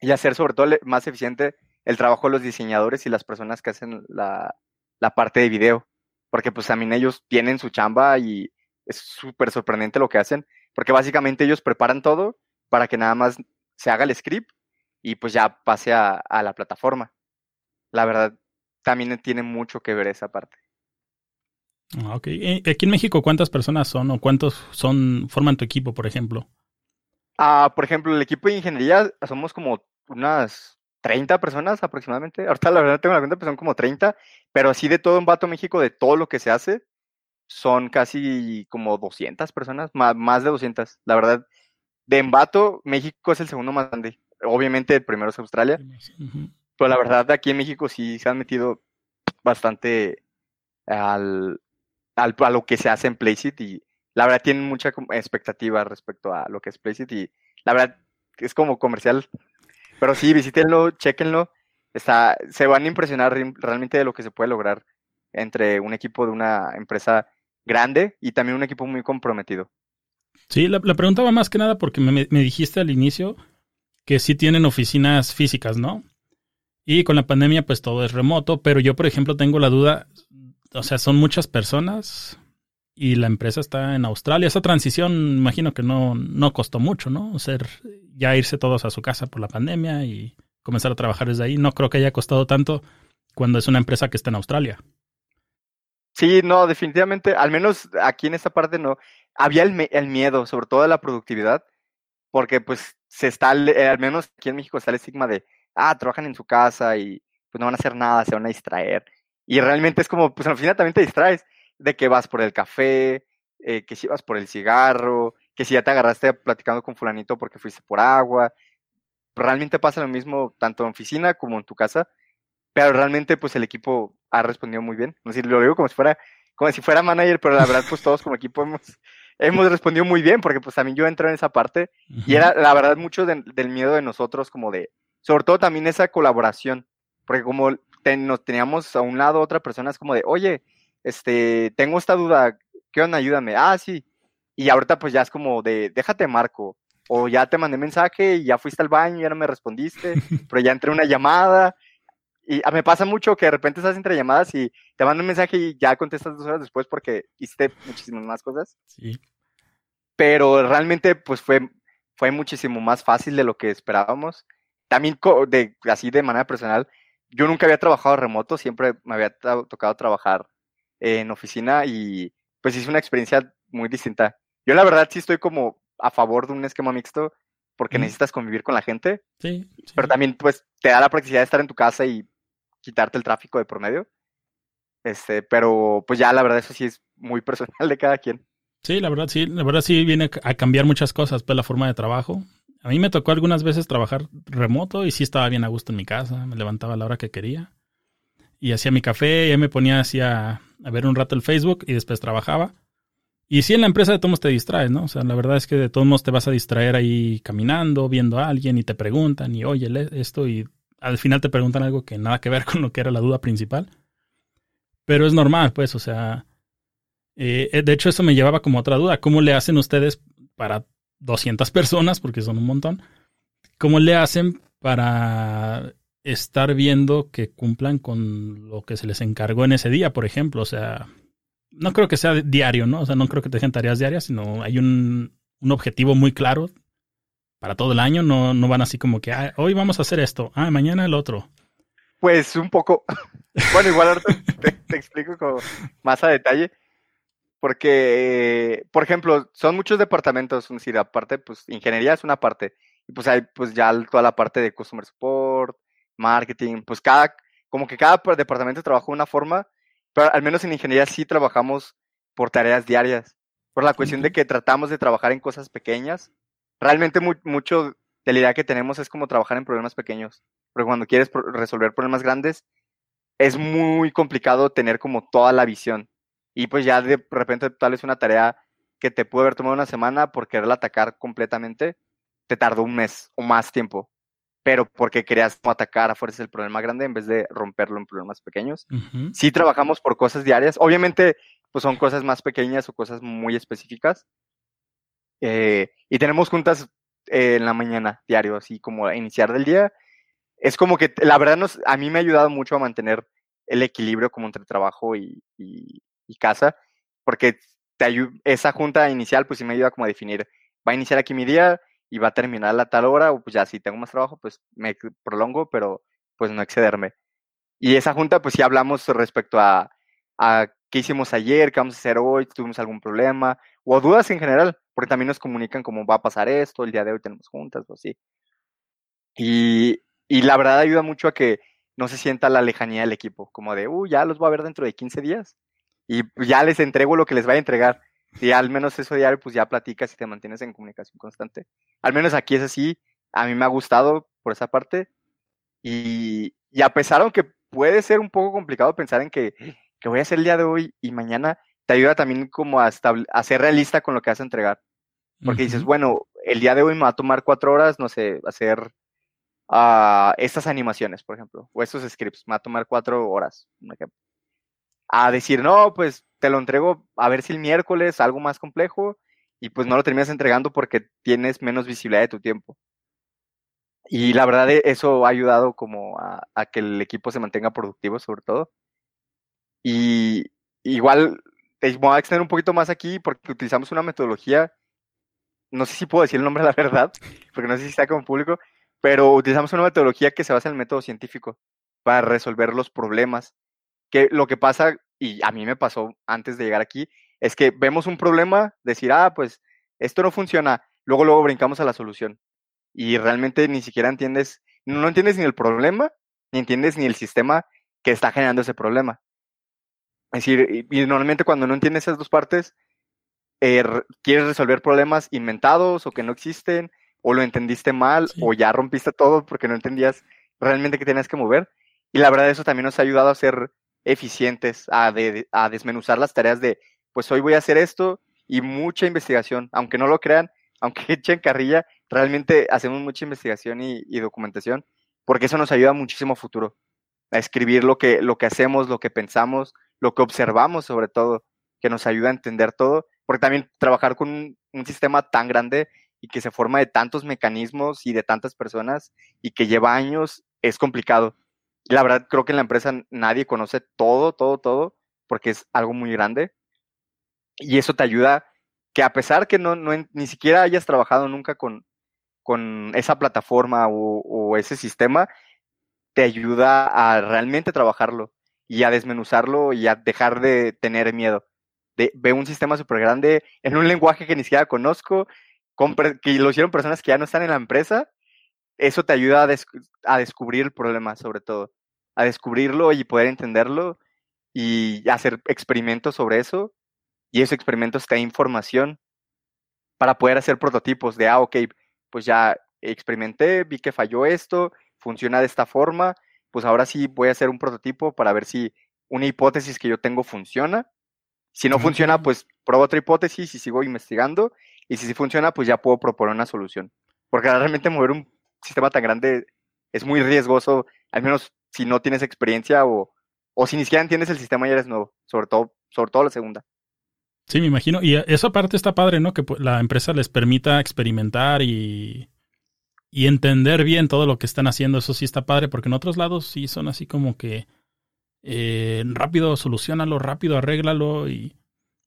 Speaker 2: y hacer sobre todo más eficiente el trabajo de los diseñadores y las personas que hacen la, la parte de video, porque pues también ellos tienen su chamba y es súper sorprendente lo que hacen, porque básicamente ellos preparan todo para que nada más se haga el script y pues ya pase a, la plataforma. La verdad, también tiene mucho que ver esa parte.
Speaker 1: Ah, ok. Eh, aquí en México, ¿cuántas personas son o cuántos son forman tu equipo, por ejemplo?
Speaker 2: Ah, por ejemplo, el equipo de ingeniería somos como unas 30 personas aproximadamente. Ahorita la verdad tengo la cuenta, pero son como 30. Pero así de todo en Vato México, de todo lo que se hace, son casi como 200 personas, más, más de 200. La verdad, de Embato, México es el segundo más grande. Obviamente el primero es Australia. Pero la verdad, aquí en México sí se han metido bastante al, al, a lo que se hace en Playsit y la verdad tienen mucha expectativa respecto a lo que es Playsit y la verdad es como comercial. Pero sí, visítenlo, chequenlo. Está, se van a impresionar realmente de lo que se puede lograr entre un equipo de una empresa grande y también un equipo muy comprometido.
Speaker 1: Sí, la, pregunta va más que nada porque me, dijiste al inicio que sí tienen oficinas físicas, ¿no? Y con la pandemia pues todo es remoto, pero yo por ejemplo tengo la duda, o sea, son muchas personas y la empresa está en Australia. Esa transición imagino que no, no costó mucho, ¿no? O sea, ya irse todos a su casa por la pandemia y comenzar a trabajar desde ahí. No creo que haya costado tanto cuando es una empresa que está en Australia.
Speaker 2: Sí, no, definitivamente, al menos aquí en esta parte no había el, el, miedo, sobre todo de la productividad, porque pues se está, al menos aquí en México está el estigma de, ah, trabajan en su casa y pues no van a hacer nada, se van a distraer. Y realmente es como, pues al final también te distraes de que vas por el café, eh, que si vas por el cigarro, que si ya te agarraste platicando con fulanito porque fuiste por agua. Realmente pasa lo mismo tanto en oficina como en tu casa, pero realmente pues el equipo ha respondido muy bien. No sé, lo digo como si fuera como si fuera manager, pero la verdad pues todos como equipo hemos hemos respondido muy bien, porque pues también yo entré en esa parte y era la verdad mucho del miedo de nosotros, como de, sobre todo también esa colaboración, porque como nos teníamos a un lado otra persona, es como de, oye, este, tengo esta duda, ¿qué onda? Ayúdame. Ah, sí. Y ahorita pues ya es como de, déjate marco, o ya te mandé mensaje y ya fuiste al baño y ya no me respondiste, pero ya entré una llamada. Y me pasa mucho que de repente estás entre llamadas y te mando un mensaje y ya contestas dos horas después porque hiciste muchísimas más cosas. Sí. Pero realmente, pues fue, fue muchísimo más fácil de lo que esperábamos. También, de, así de manera personal, yo nunca había trabajado remoto, siempre me había tocado trabajar en oficina y pues hice una experiencia muy distinta. Yo la verdad sí estoy como a favor de un esquema mixto porque necesitas convivir con la gente. Sí, sí, Pero también pues te da la practicidad de estar en tu casa y quitarte el tráfico de promedio. Este, pero pues ya la verdad eso sí es muy personal de cada quien.
Speaker 1: Sí, la verdad sí, la verdad sí viene a cambiar muchas cosas, pues la forma de trabajo. A mí me tocó algunas veces trabajar remoto y sí estaba bien a gusto en mi casa, me levantaba a la hora que quería y hacía mi café, y me ponía así a, ver un rato el Facebook y después trabajaba. Y sí, en la empresa de todos te distraes, ¿no? O sea, la verdad es que de todos modos te vas a distraer ahí caminando, viendo a alguien y te preguntan y oye esto y al final te preguntan algo que nada que ver con lo que era la duda principal. Pero es normal, pues, o sea, eh, eh, de hecho eso me llevaba como otra duda. ¿Cómo le hacen ustedes para 200 personas, porque son un montón? ¿Cómo le hacen para estar viendo que cumplan con lo que se les encargó en ese día, por ejemplo? O sea, no creo que sea diario, ¿no? O sea, no creo que te dejen tareas diarias, sino hay un, un objetivo muy claro para todo el año. No, no van así como que ah, hoy vamos a hacer esto, ah, mañana el otro.
Speaker 2: Pues un poco. bueno, igual te, explico como más a detalle. Porque, por ejemplo, son muchos departamentos, es decir, aparte, pues ingeniería es una parte, y pues hay pues ya toda la parte de customer support, marketing, pues cada, como que cada departamento trabaja de una forma, pero al menos en ingeniería sí trabajamos por tareas diarias, por la cuestión de que tratamos de trabajar en cosas pequeñas. Realmente mucho de la idea que tenemos es como trabajar en problemas pequeños, porque cuando quieres resolver problemas grandes, es muy complicado tener como toda la visión. Y pues ya de repente tal vez una tarea que te puede haber tomado una semana por quererla atacar completamente, te tardó un mes o más tiempo. Pero porque querías atacar a fuerza el problema grande en vez de romperlo en problemas pequeños. Sí trabajamos por cosas diarias. Obviamente, pues son cosas más pequeñas o cosas muy específicas. Eh, y tenemos juntas eh, en la mañana, diario, así como a iniciar del día es como que la verdad nos, a mí me ha ayudado mucho a mantener el equilibrio como entre trabajo y, casa, porque te esa junta inicial pues sí me ayuda como a definir, va a iniciar aquí mi día y va a terminar a tal hora, o pues ya si tengo más trabajo pues me prolongo, pero pues no excederme. Y esa junta pues sí hablamos respecto a, a qué hicimos ayer, qué vamos a hacer hoy, tuvimos algún problema, o dudas en general, porque también nos comunican cómo va a pasar esto, el día de hoy tenemos juntas o así. Y y la verdad ayuda mucho a que no se sienta la lejanía del equipo, como de, uh, ya los voy a ver dentro de 15 días y ya les entrego lo que les vaya a entregar. Y al menos eso diario, pues ya platicas y te mantienes en comunicación constante. Al menos aquí es así. A mí me ha gustado por esa parte. Y, y a pesar de que puede ser un poco complicado pensar en que, que voy a hacer el día de hoy y mañana, te ayuda también como a, a ser realista con lo que vas a entregar. Porque dices, bueno, el día de hoy me va a tomar cuatro horas, no sé, hacer a estas animaciones, por ejemplo, o estos scripts, me va a tomar cuatro horas, A decir, no, pues te lo entrego a ver si el miércoles algo más complejo y pues no lo terminas entregando porque tienes menos visibilidad de tu tiempo. Y la verdad e, eso ha ayudado como a, que el equipo se mantenga productivo sobre todo. Y igual te voy a extender un poquito más aquí porque utilizamos una metodología, no sé si puedo decir el nombre de la verdad, porque no sé si está como público, pero utilizamos una metodología que se basa en el método científico para resolver los problemas. Que lo que pasa, y a mí me pasó antes de llegar aquí, es que vemos un problema, decir, ah, pues esto no funciona, luego luego brincamos a la solución. Y realmente ni siquiera entiendes, no entiendes ni el problema, ni entiendes ni el sistema que está generando ese problema. Es decir, y, normalmente cuando no entiendes esas dos partes, eh, quieres resolver problemas inventados o que no existen, o lo entendiste mal, o ya rompiste todo porque no entendías realmente qué tenías que mover. Y la verdad eso también nos ha ayudado a ser eficientes, a, a desmenuzar las tareas de, pues hoy voy a hacer esto y mucha investigación, aunque no lo crean, aunque echen carrilla, realmente hacemos mucha investigación y, documentación, porque eso nos ayuda muchísimo a futuro, a escribir lo que, lo que hacemos, lo que pensamos, lo que observamos sobre todo, que nos ayuda a entender todo, porque también trabajar con un sistema tan grande y que se forma de tantos mecanismos y de tantas personas y que lleva años, es complicado. La verdad, creo que en la empresa nadie conoce todo, todo, todo, porque es algo muy grande. Y eso te ayuda que a pesar que no, no ni siquiera hayas trabajado nunca con, con esa plataforma o, ese sistema, te ayuda a realmente trabajarlo y a desmenuzarlo y a dejar de tener miedo. De, ve un sistema súper grande en un lenguaje que ni siquiera conozco que lo hicieron personas que ya no están en la empresa, eso te ayuda a, descubrir el problema, sobre todo, a descubrirlo y poder entenderlo y hacer experimentos sobre eso. Y esos experimentos te dan información para poder hacer prototipos de, ah, ok, pues ya experimenté, vi que falló esto, funciona de esta forma, pues ahora sí voy a hacer un prototipo para ver si una hipótesis que yo tengo funciona. Si no funciona, pues pruebo otra hipótesis y sigo investigando y si sí funciona, pues ya puedo proponer una solución. Porque realmente mover un sistema tan grande es muy riesgoso, al menos si no tienes experiencia o, o si ni siquiera entiendes el sistema y eres nuevo, sobre todo, sobre todo la segunda.
Speaker 1: Sí, me imagino. Y esa parte está padre, ¿no? Que la empresa les permita experimentar y, y entender bien todo lo que están haciendo. Eso sí está padre, porque en otros lados sí son así como que eh, rápido, solucionalo, rápido, arréglalo y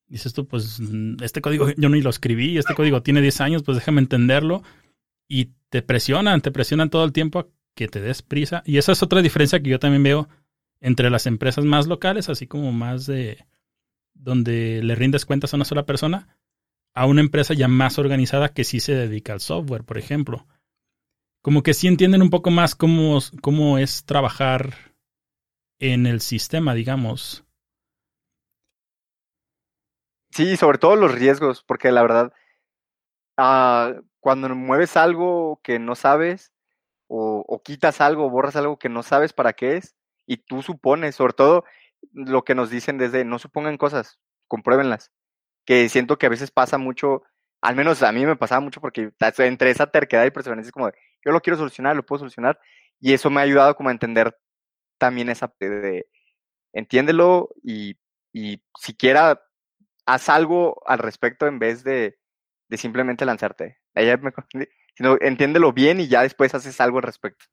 Speaker 1: dices tú, pues mm, este código yo ni lo escribí, este código tiene 10 años, pues déjame entenderlo. Y te presionan, te presionan todo el tiempo que te des prisa. Y esa es otra diferencia que yo también veo entre las empresas más locales, así como más de, donde le rindes cuentas a una sola persona, a una empresa ya más organizada que sí se dedica al software, por ejemplo. Como que sí entienden un poco más cómo, cómo es trabajar en el sistema, digamos.
Speaker 2: Sí, sobre todo los riesgos, porque la verdad, ah, cuando mueves algo que no sabes, o, o, quitas algo, borras algo que no sabes para qué es, y tú supones, sobre todo lo que nos dicen desde no supongan cosas, compruébenlas. Que siento que a veces pasa mucho, al menos a mí me pasaba mucho porque entre esa terquedad y perseverancia es como de, yo lo quiero solucionar, lo puedo solucionar, y eso me ha ayudado como a entender también esa parte de, entiéndelo y, y siquiera haz algo al respecto en vez de, de simplemente lanzarte. Ella me, sino entiéndelo bien y ya después haces algo al respecto.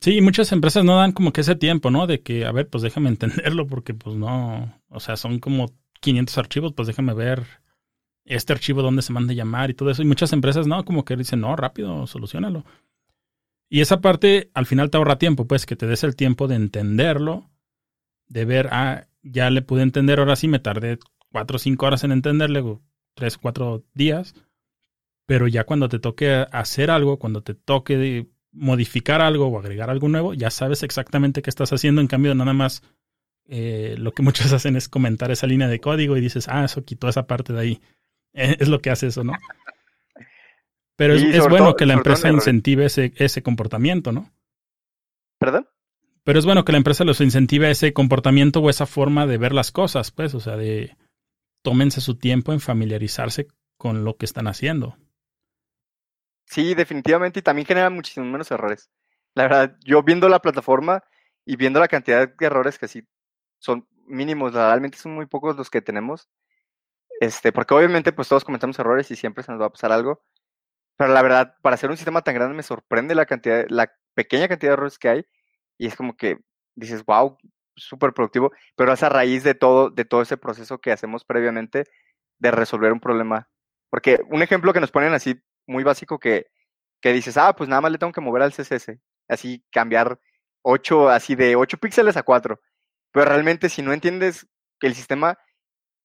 Speaker 1: Sí, muchas empresas no dan como que ese tiempo, ¿no? De que, a ver, pues déjame entenderlo porque pues no, o sea, son como 500 archivos, pues déjame ver este archivo donde se manda llamar y todo eso. Y muchas empresas no, como que dicen, no, rápido, solucionalo. Y esa parte al final te ahorra tiempo, pues que te des el tiempo de entenderlo, de ver, ah, ya le pude entender, ahora sí me tardé cuatro o cinco horas en entenderle, tres, cuatro días, pero ya cuando te toque hacer algo, cuando te toque modificar algo o agregar algo nuevo, ya sabes exactamente qué estás haciendo. En cambio, nada más eh, lo que muchos hacen es comentar esa línea de código y dices, ah, eso quitó esa parte de ahí. Eh, es lo que hace eso, ¿no? Pero es, bueno que la empresa incentive ese, ese comportamiento, ¿no?
Speaker 2: ¿Perdón?
Speaker 1: Pero es bueno que la empresa los incentive ese comportamiento o esa forma de ver las cosas, pues, o sea, de tómense su tiempo en familiarizarse con lo que están haciendo.
Speaker 2: Sí, definitivamente, y también genera muchísimos menos errores. La verdad, yo viendo la plataforma y viendo la cantidad de errores que sí son mínimos, realmente son muy pocos los que tenemos. Este, porque obviamente pues todos cometemos errores y siempre se nos va a pasar algo. Pero la verdad, para hacer un sistema tan grande me sorprende la cantidad, la pequeña cantidad de errores que hay. Y es como que dices, wow, súper productivo. Pero es a raíz de todo, de todo ese proceso que hacemos previamente de resolver un problema. Porque un ejemplo que nos ponen así muy básico que, que dices, ah, pues nada más le tengo que mover al CSS. Así cambiar 8, así de 8 píxeles a 4. Pero realmente si no entiendes que el sistema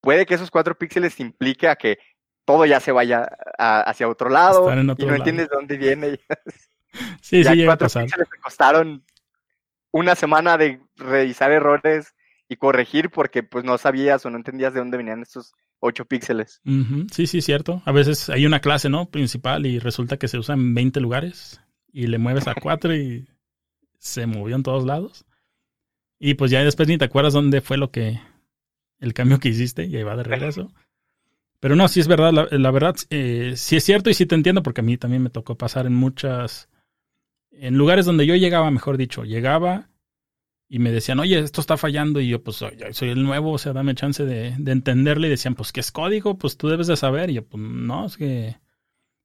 Speaker 2: puede que esos 4 píxeles implique a que todo ya se vaya hacia otro lado y no entiendes de dónde viene.
Speaker 1: sí, ya sí,
Speaker 2: 4 píxeles te costaron una semana de revisar errores y corregir porque pues no sabías o no entendías de dónde venían estos 8 píxeles.
Speaker 1: Sí, sí, cierto. A veces hay una clase, ¿no? Principal y resulta que se usa en 20 lugares y le mueves a 4 y se movió en todos lados. Y pues ya después ni te acuerdas dónde fue lo que, el cambio que hiciste y ahí va de regreso. Pero no, sí es verdad, la, verdad, eh, sí es cierto y sí te entiendo porque a mí también me tocó pasar en muchas, en lugares donde yo llegaba, mejor dicho, llegaba y me decían, oye, esto está fallando, y yo, pues, soy el nuevo, o sea, dame chance de, de entenderle, y decían, pues, ¿qué es código? Pues tú debes de saber, y yo, pues, no, es que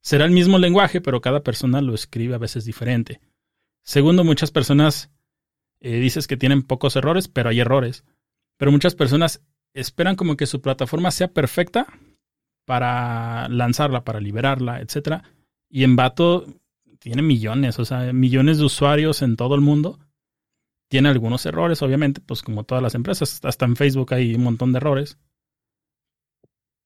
Speaker 1: será el mismo lenguaje, pero cada persona lo escribe a veces diferente. Segundo, muchas personas eh, dices que tienen pocos errores, pero hay errores. Pero muchas personas esperan como que su plataforma sea perfecta para lanzarla, para liberarla, etcétera. Y en Vato tiene millones, o sea, millones de usuarios en todo el mundo tiene algunos errores, obviamente, pues como todas las empresas, hasta en Facebook hay un montón de errores.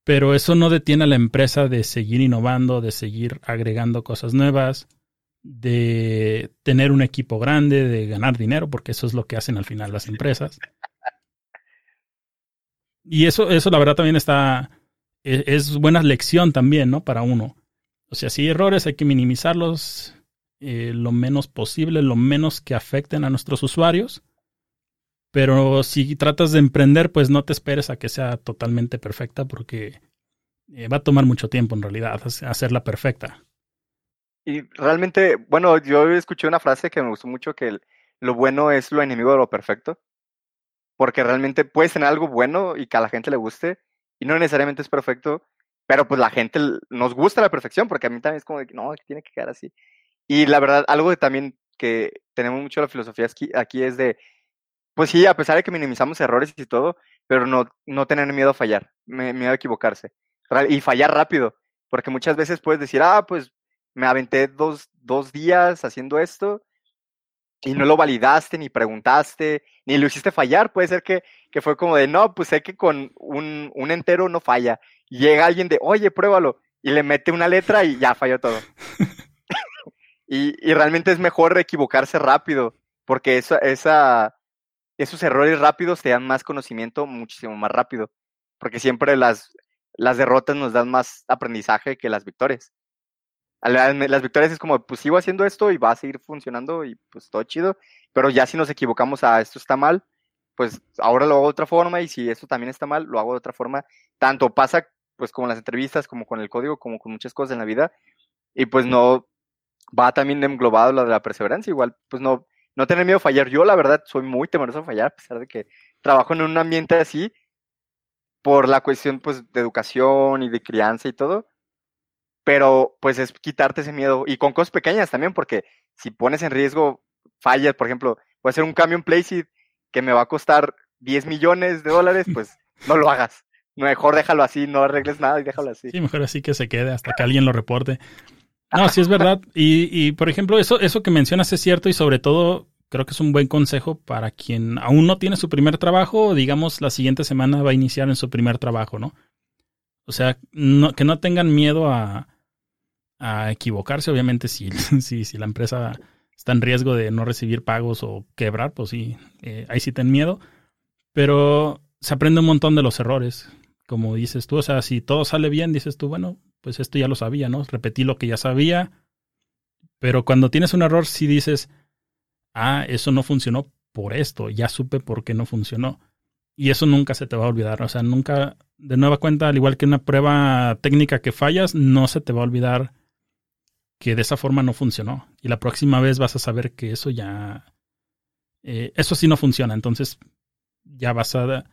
Speaker 1: Pero eso no detiene a la empresa de seguir innovando, de seguir agregando cosas nuevas, de tener un equipo grande, de ganar dinero, porque eso es lo que hacen al final las empresas. Y eso, eso la verdad también está, es, es buena lección también, ¿no? Para uno. O sea, si hay errores hay que minimizarlos, eh, lo menos posible, lo menos que afecten a nuestros usuarios. Pero si tratas de emprender, pues no te esperes a que sea totalmente perfecta porque eh, va a tomar mucho tiempo en realidad hacerla perfecta.
Speaker 2: Y realmente, bueno, yo escuché una frase que me gustó mucho que lo bueno es lo enemigo de lo perfecto. Porque realmente puedes tener algo bueno y que a la gente le guste y no necesariamente es perfecto, pero pues la gente nos gusta la perfección porque a mí también es como de no, tiene que quedar así. Y la verdad, algo que también que tenemos mucho la filosofía aquí, es de, pues sí, a pesar de que minimizamos errores y todo, pero no, no tener miedo a fallar, miedo a equivocarse. Y fallar rápido, porque muchas veces puedes decir, ah, pues me aventé dos, dos días haciendo esto, y no lo validaste, ni preguntaste, ni lo hiciste fallar. Puede ser que, que fue como de, no, pues sé que con un, un entero no falla. Llega alguien de, oye, pruébalo. Y le mete una letra y ya falló todo. Y, y, realmente es mejor equivocarse rápido, porque esa, esa, esos errores rápidos te dan más conocimiento muchísimo más rápido. Porque siempre las, las derrotas nos dan más aprendizaje que las victorias las victorias es como, pues sigo haciendo esto y va a seguir funcionando y pues todo chido, pero ya si nos equivocamos a esto está mal, pues ahora lo hago de otra forma y si esto también está mal, lo hago de otra forma. Tanto pasa pues como en las entrevistas, como con el código, como con muchas cosas en la vida y pues no va también englobado lo de la perseverancia, igual pues no, no tener miedo a fallar. Yo la verdad soy muy temeroso a fallar, a pesar de que trabajo en un ambiente así por la cuestión pues de educación y de crianza y todo pero pues es quitarte ese miedo y con cosas pequeñas también, porque si pones en riesgo fallas, por ejemplo, voy a hacer un cambio en Placeit que me va a costar 10 millones de dólares, pues no lo hagas. Mejor déjalo así, no arregles nada y déjalo así.
Speaker 1: Sí, mejor así que se quede hasta que alguien lo reporte. No, sí es verdad. Y, y por ejemplo, eso, eso que mencionas es cierto y sobre todo creo que es un buen consejo para quien aún no tiene su primer trabajo digamos la siguiente semana va a iniciar en su primer trabajo, ¿no? O sea, no, que no tengan miedo a, a equivocarse. Obviamente, si, si, si, la empresa está en riesgo de no recibir pagos o quebrar, pues sí, eh, ahí sí ten miedo. Pero se aprende un montón de los errores, como dices tú. O sea, si todo sale bien, dices tú, bueno, pues esto ya lo sabía, ¿no? Repetí lo que ya sabía. Pero cuando tienes un error, sí dices, ah, eso no funcionó por esto, ya supe por qué no funcionó. Y eso nunca se te va a olvidar. O sea, nunca, de nueva cuenta, al igual que una prueba técnica que fallas, no se te va a olvidar que de esa forma no funcionó. Y la próxima vez vas a saber que eso ya, eh, eso sí no funciona. Entonces ya vas a,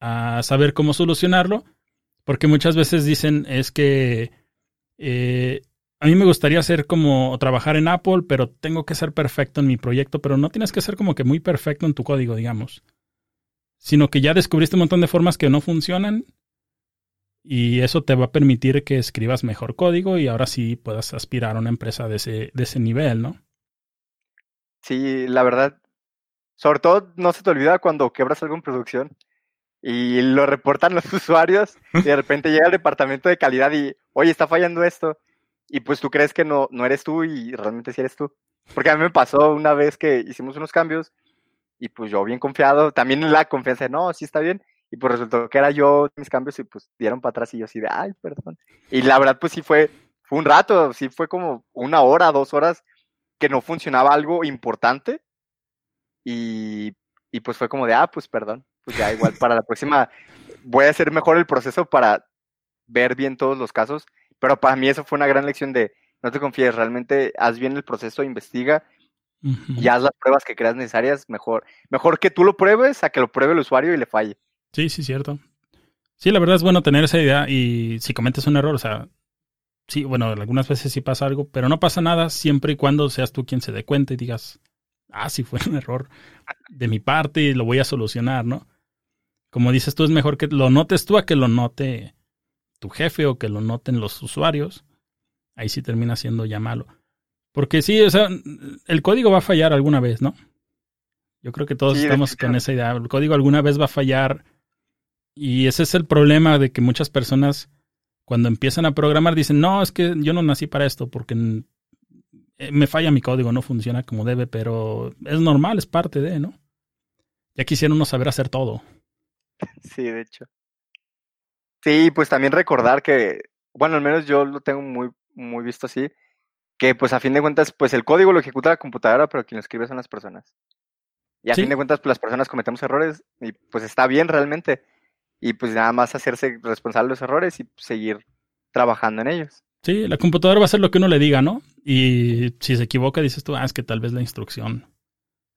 Speaker 1: a, saber cómo solucionarlo. Porque muchas veces dicen es que eh, a mí me gustaría ser como trabajar en Apple, pero tengo que ser perfecto en mi proyecto, pero no tienes que ser como que muy perfecto en tu código, digamos. Sino que ya descubriste un montón de formas que no funcionan y eso te va a permitir que escribas mejor código y ahora sí puedas aspirar a una empresa de ese, de ese nivel, ¿no?
Speaker 2: Sí, la verdad. Sobre todo no se te olvida cuando quebras algo en producción y lo reportan los usuarios y de repente llega el departamento de calidad y, oye, está fallando esto. Y pues tú crees que no, no eres tú y realmente sí eres tú. Porque a mí me pasó una vez que hicimos unos cambios y pues yo bien confiado, también la confianza de, no, sí está bien y pues resultó que era yo mis cambios y pues dieron para atrás y yo así de, ay, perdón. Y la verdad pues sí fue, fue un rato, sí fue como una hora, dos horas que no funcionaba algo importante y, y pues fue como de, ah, pues perdón, pues ya igual para la próxima voy a hacer mejor el proceso para ver bien todos los casos, pero para mí eso fue una gran lección de, no te confíes, realmente haz bien el proceso, investiga y haz las pruebas que creas necesarias, mejor, mejor que tú lo pruebes a que lo pruebe el usuario y le falle.
Speaker 1: Sí, sí, cierto. Sí, la verdad es bueno tener esa idea y si cometes un error, o sea, sí, bueno, algunas veces sí pasa algo, pero no pasa nada siempre y cuando seas tú quien se dé cuenta y digas, ah, sí fue un error de mi parte y lo voy a solucionar, ¿no? Como dices tú, es mejor que lo notes tú a que lo note tu jefe o que lo noten los usuarios. Ahí sí termina siendo ya malo. Porque sí, o sea, el código va a fallar alguna vez, ¿no? Yo creo que todos estamos con esa idea. El código alguna vez va a fallar y ese es el problema de que muchas personas cuando empiezan a programar dicen, no, es que yo no nací para esto porque eh, me falla mi código, no funciona como debe, pero es normal, es parte de, ¿no? Ya quisiera uno saber hacer todo.
Speaker 2: Sí, de hecho. Sí, pues también recordar que, bueno, al menos yo lo tengo muy, muy visto así, que pues a fin de cuentas, pues el código lo ejecuta la computadora, pero quien lo escribe son las personas. Y a fin de cuentas, pues las personas cometemos errores y pues está bien realmente y pues nada más hacerse responsable de los errores y seguir trabajando en ellos.
Speaker 1: Sí, la computadora va a hacer lo que uno le diga, ¿no? Y si se equivoca, dices tú, ah, es que tal vez la instrucción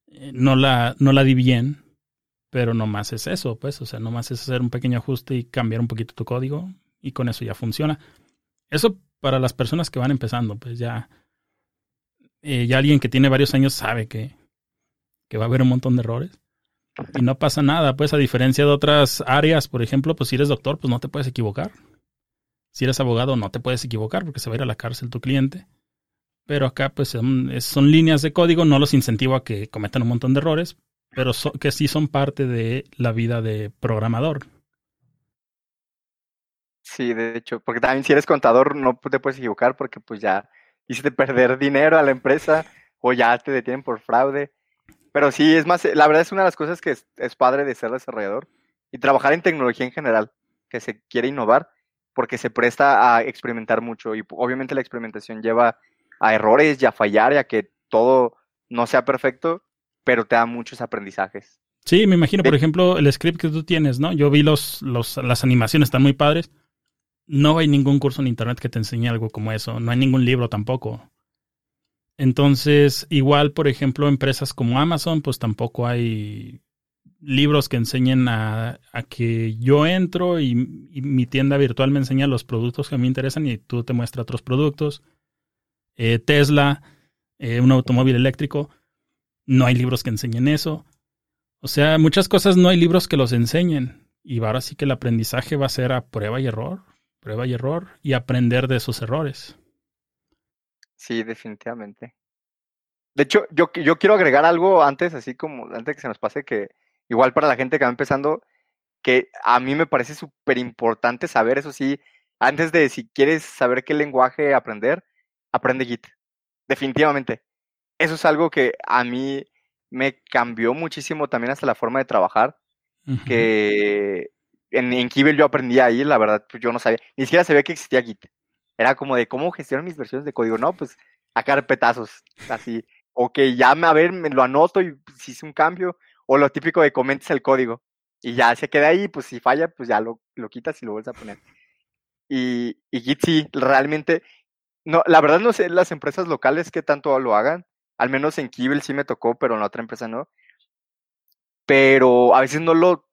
Speaker 1: eh, no la, no la di bien, pero nomás es eso, pues, o sea, nomás es hacer un pequeño ajuste y cambiar un poquito tu código y con eso ya funciona. Eso para las personas que van empezando, pues ya, eh, ya alguien que tiene varios años sabe que, que va a haber un montón de errores. Y no pasa nada, pues a diferencia de otras áreas, por ejemplo, pues si eres doctor, pues no te puedes equivocar. Si eres abogado, no te puedes equivocar porque se va a ir a la cárcel tu cliente. pero acá pues son, líneas de código, no los incentivo a que cometan un montón de errores, pero que sí son parte de la vida de programador.
Speaker 2: Sí, de hecho, porque también si eres contador no te puedes equivocar porque pues ya hiciste perder dinero a la empresa o ya te detienen por fraude. Pero sí, es más, la verdad es una de las cosas que es padre de ser desarrollador y trabajar en tecnología en general, que se quiere innovar, porque se presta a experimentar mucho y obviamente la experimentación lleva a errores y a fallar y a que todo no sea perfecto, pero te da muchos aprendizajes.
Speaker 1: Sí, me imagino, por ejemplo, el script que tú tienes, ¿no? Yo vi los, los, las animaciones, están muy padres. No hay ningún curso en internet que te enseñe algo como eso, no hay ningún libro tampoco. Entonces, igual, por ejemplo, empresas como Amazon, pues tampoco hay libros que enseñen a, a que yo entro y, mi tienda virtual me enseña los productos que me interesan y tú te muestras otros productos. Eh, Tesla, eh, un automóvil eléctrico. No hay libros que enseñen eso. O sea, muchas cosas no hay libros que los enseñen. Y ahora sí que el aprendizaje va a ser a prueba y error, prueba y error, y aprender de esos errores.
Speaker 2: Sí, definitivamente. De hecho, yo, yo quiero agregar algo antes, así como antes que se nos pase, que igual para la gente que va empezando, que a mí me parece súper importante saber, eso sí, antes de si quieres saber qué lenguaje aprender, aprende Git. Definitivamente. Eso es algo que a mí me cambió muchísimo también hasta la forma de trabajar. Que en, en Kibel yo aprendí ahí, la verdad, pues yo no sabía, ni siquiera sabía que existía Git. Era como de cómo gestionar mis versiones de código. No, pues a carpetazos, así. O que ya, a ver, me lo anoto y si hice un cambio. O lo típico de comentes el código. Y ya se queda ahí, pues si falla, pues ya lo, lo quitas y lo vuelves a poner. Y, y Git sí, realmente no, la verdad no sé las empresas locales que tanto lo hagan. Al menos en Kibel sí me tocó, pero en la otra empresa no. Pero a veces no lo,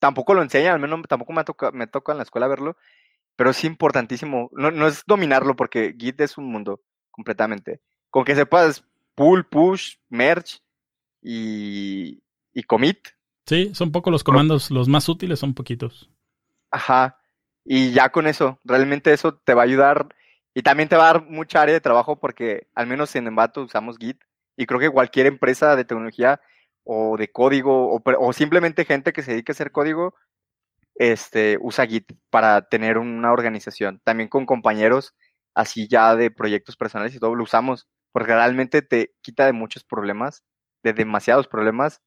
Speaker 2: tampoco lo enseñan, al menos tampoco me toca, me toca en la escuela verlo. Pero es importantísimo. No, no es dominarlo porque Git es un mundo completamente. Con que sepas pull, push, merge y, y commit.
Speaker 1: Sí, son pocos los comandos, los más útiles son poquitos.
Speaker 2: Ajá. Y ya con eso, realmente eso te va a ayudar y también te va a dar mucha área de trabajo porque al menos en Envato usamos Git y creo que cualquier empresa de tecnología o de código o, o, simplemente gente que se dedique a hacer código este, usa Git para tener una organización. También con compañeros así ya de proyectos personales y todo lo usamos porque realmente te quita de muchos problemas, de demasiados problemas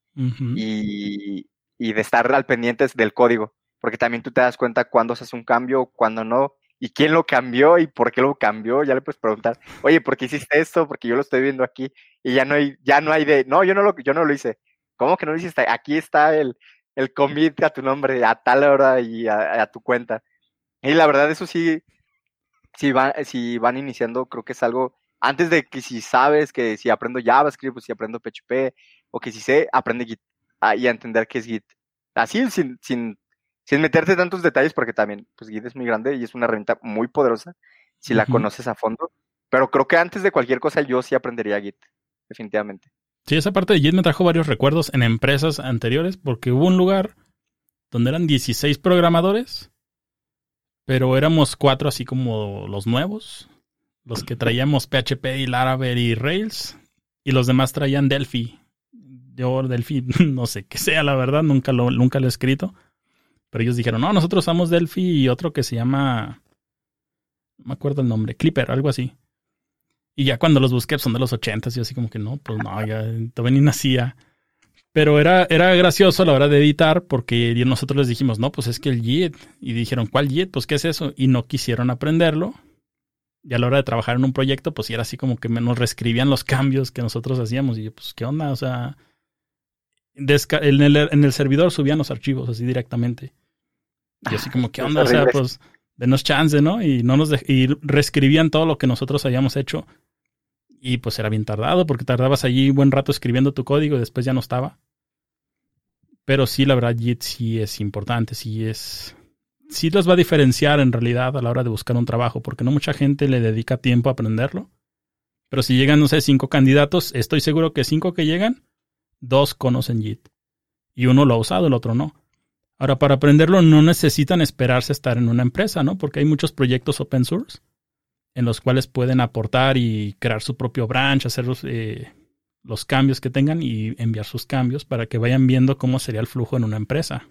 Speaker 2: y, y de estar al pendientes del código porque también tú te das cuenta cuándo se hace un cambio, cuándo no y quién lo cambió y por qué lo cambió, ya le puedes preguntar, oye, ¿por qué hiciste esto? Porque yo lo estoy viendo aquí y ya no hay, ya no hay de, no, yo no lo, yo no lo hice. ¿Cómo que no lo hiciste? Aquí está el, el commit a tu nombre a tal hora y a, tu cuenta. Y la verdad, eso sí, si van, si van iniciando, creo que es algo, antes de que si sabes que si aprendo JavaScript o si aprendo PHP o que si sé, aprende Git ah, y a entender qué es Git. Así, sin, sin sin meterte tantos detalles, porque también, pues Git es muy grande y es una herramienta muy poderosa si la conoces a fondo. Pero creo que antes de cualquier cosa yo sí aprendería Git, definitivamente.
Speaker 1: Sí, esa parte de Git me trajo varios recuerdos en empresas anteriores, porque hubo un lugar donde eran 16 programadores, pero éramos cuatro así como los nuevos, los que traíamos PHP y Laravel y Rails, y los demás traían Delphi. Yo Delphi no sé qué sea, la verdad, nunca lo, nunca lo he escrito pero ellos dijeron, no, nosotros usamos Delphi y otro que se llama, no me acuerdo el nombre, Clipper, algo así. Y ya cuando los busqué pues, son de los ochentas y así como que no, pues no, ya todavía ni nacía. Pero era, era gracioso a la hora de editar porque nosotros les dijimos, no, pues es que el JIT. Y dijeron, ¿cuál JIT? Pues ¿qué es eso? Y no quisieron aprenderlo. Y a la hora de trabajar en un proyecto, pues era así como que nos reescribían los cambios que nosotros hacíamos. Y yo, pues, ¿qué onda? O sea, en el, en el servidor subían los archivos así directamente. Y así como, ¿qué onda? O sea, pues, denos chance, ¿no? Y no nos y reescribían todo lo que nosotros habíamos hecho. Y pues era bien tardado, porque tardabas allí un buen rato escribiendo tu código y después ya no estaba. Pero sí, la verdad, Git sí es importante, sí es. Sí los va a diferenciar en realidad a la hora de buscar un trabajo, porque no mucha gente le dedica tiempo a aprenderlo. Pero si llegan, no sé, cinco candidatos, estoy seguro que cinco que llegan dos conocen JIT. Y uno lo ha usado, el otro no. Ahora, para aprenderlo no necesitan esperarse a estar en una empresa, ¿no? Porque hay muchos proyectos open source en los cuales pueden aportar y crear su propio branch, hacer los, eh, los cambios que tengan y enviar sus cambios para que vayan viendo cómo sería el flujo en una empresa.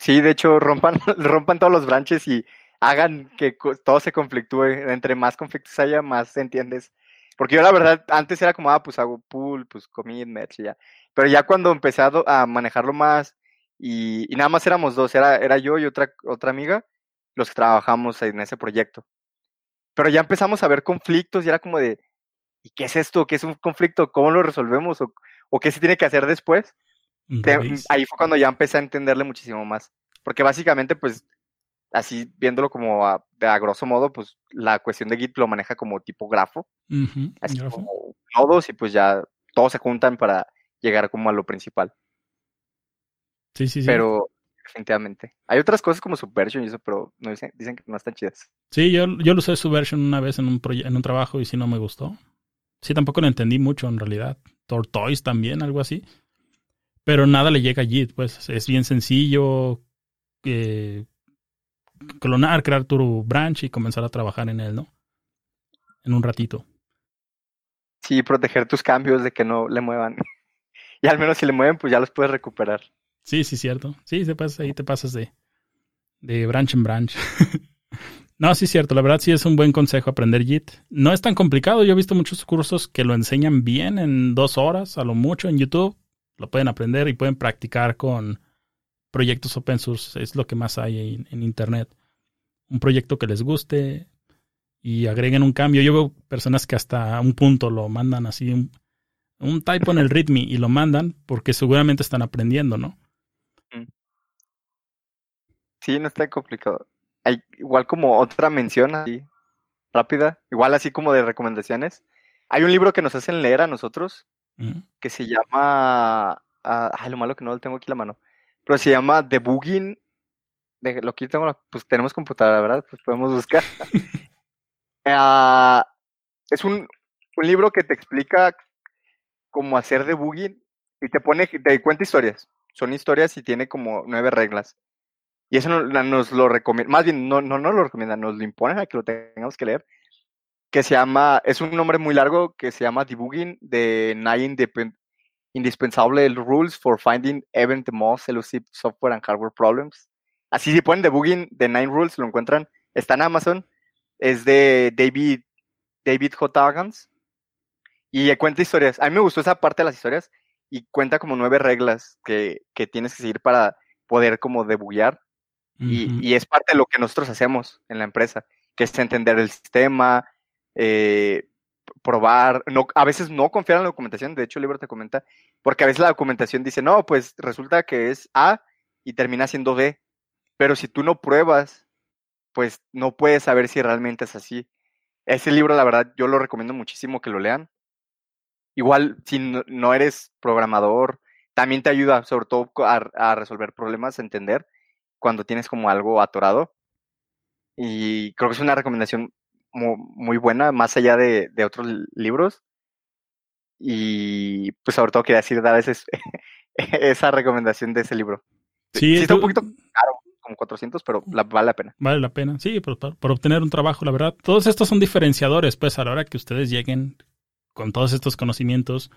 Speaker 2: Sí, de hecho, rompan, rompan todos los branches y hagan que todo se conflictúe. Entre más conflictos haya, más entiendes. Porque yo la verdad, antes era como, ah, pues hago pool, pues commit, match y ya. Pero ya cuando empecé a, manejarlo más y, nada más éramos dos, era, era yo y otra, otra amiga los que trabajamos en ese proyecto. Pero ya empezamos a ver conflictos y era como de, ¿y qué es esto? ¿Qué es un conflicto? ¿Cómo lo resolvemos? ¿O, o qué se tiene que hacer después? ahí fue cuando ya empecé a entenderle muchísimo más. Porque básicamente, pues, así viéndolo como a, a grosso modo, pues la cuestión de Git lo maneja como tipo grafo. así como nodos y pues ya todos se juntan para llegar como a lo principal.
Speaker 1: Sí, sí, sí.
Speaker 2: Pero definitivamente. Hay otras cosas como Subversion y eso, pero no dicen, dicen que no están chidas.
Speaker 1: Sí, yo, yo lo usé Subversion una vez en un, en un trabajo y sí no me gustó. Sí, tampoco lo entendí mucho en realidad. Tortoise también, algo así. Pero nada le llega a Git, pues es bien sencillo. Eh, clonar, crear tu branch y comenzar a trabajar en él, ¿no? En un ratito.
Speaker 2: Sí, proteger tus cambios de que no le muevan. y al menos si le mueven, pues ya los puedes recuperar.
Speaker 1: Sí, sí, cierto. Sí, te pasas, ahí te pasas de, de branch en branch. no, sí, cierto. La verdad sí es un buen consejo aprender Git. No es tan complicado. Yo he visto muchos cursos que lo enseñan bien en dos horas, a lo mucho en YouTube lo pueden aprender y pueden practicar con proyectos open source. Es lo que más hay en, Internet. Un proyecto que les guste y agreguen un cambio. Yo veo personas que hasta un punto lo mandan así, un, un typo en el readme y lo mandan porque seguramente están aprendiendo, ¿no?
Speaker 2: Sí, no está complicado. Hay igual como otra mención así, rápida, igual así como de recomendaciones. Hay un libro que nos hacen leer a nosotros que se llama. Ah, ay, lo malo que no lo tengo aquí la mano. Pero se llama Debugging. De, lo que tengo, pues tenemos computadora, ¿verdad? Pues podemos buscar. Ah, es un, un, libro que te explica cómo hacer debugging y te pone, te cuenta historias. Son historias y tiene como nueve reglas. Y eso nos, lo recomienda, más bien no, no nos lo recomienda, nos lo imponen a que lo tengamos que leer que se llama, es un nombre muy largo que se llama Debugging de Nine Indispensable Rules for Finding Even the Most Elusive Software and Hardware Problems. Así si ponen Debugging de Nine Rules, lo encuentran. Está en Amazon. Es de David, David J. Agans. Y cuenta historias. A mí me gustó esa parte de las historias. Y cuenta como nueve reglas que, que tienes que seguir para poder como debuguear. y, y es parte de lo que nosotros hacemos en la empresa, que es entender el sistema, eh, probar, no, a veces no confiar en la documentación, de hecho el libro te comenta, porque a veces la documentación dice, no, pues resulta que es A y termina siendo B, pero si tú no pruebas, pues no puedes saber si realmente es así. Ese libro, la verdad, yo lo recomiendo muchísimo que lo lean. Igual, si no, eres programador, también te ayuda, sobre todo a, a resolver problemas, a entender cuando tienes como algo atorado. Y creo que es una recomendación muy, buena, más allá de, otros libros. Y pues sobre todo quería decir, dar ese, esa recomendación de ese libro.
Speaker 1: Sí,
Speaker 2: está un poquito caro, como 400, pero vale la pena.
Speaker 1: Vale la pena, sí, por, por, obtener un trabajo, la verdad. Todos estos son diferenciadores, pues a la hora que ustedes lleguen con todos estos conocimientos.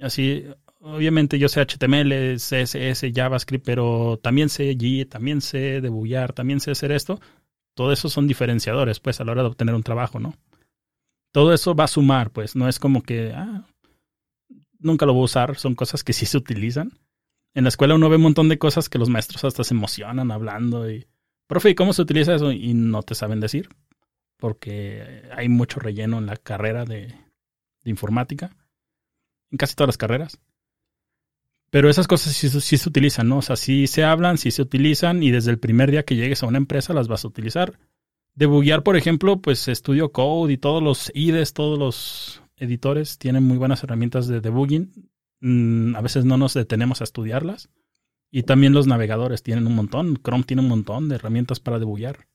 Speaker 1: Así, obviamente yo sé HTML, CSS, JavaScript, pero también sé G, también sé debuggar, también sé hacer esto. Todo eso son diferenciadores, pues, a la hora de obtener un trabajo, ¿no? Todo eso va a sumar, pues, no es como que, ah, nunca lo voy a usar, son cosas que sí se utilizan. En la escuela uno ve un montón de cosas que los maestros hasta se emocionan hablando y, profe, ¿y cómo se utiliza eso? Y no te saben decir, porque hay mucho relleno en la carrera de, informática, en casi todas las carreras. Pero esas cosas sí, se utilizan, ¿no? O sea, sí se hablan, sí se utilizan y desde el primer día que llegues a una empresa las vas a utilizar. Debuguear, por ejemplo, pues Studio Code y todos los IDEs, todos los editores tienen muy buenas herramientas de debugging. Mm, a veces no nos detenemos a estudiarlas. Y también los navegadores tienen un montón. Chrome tiene un montón de herramientas para debuguear.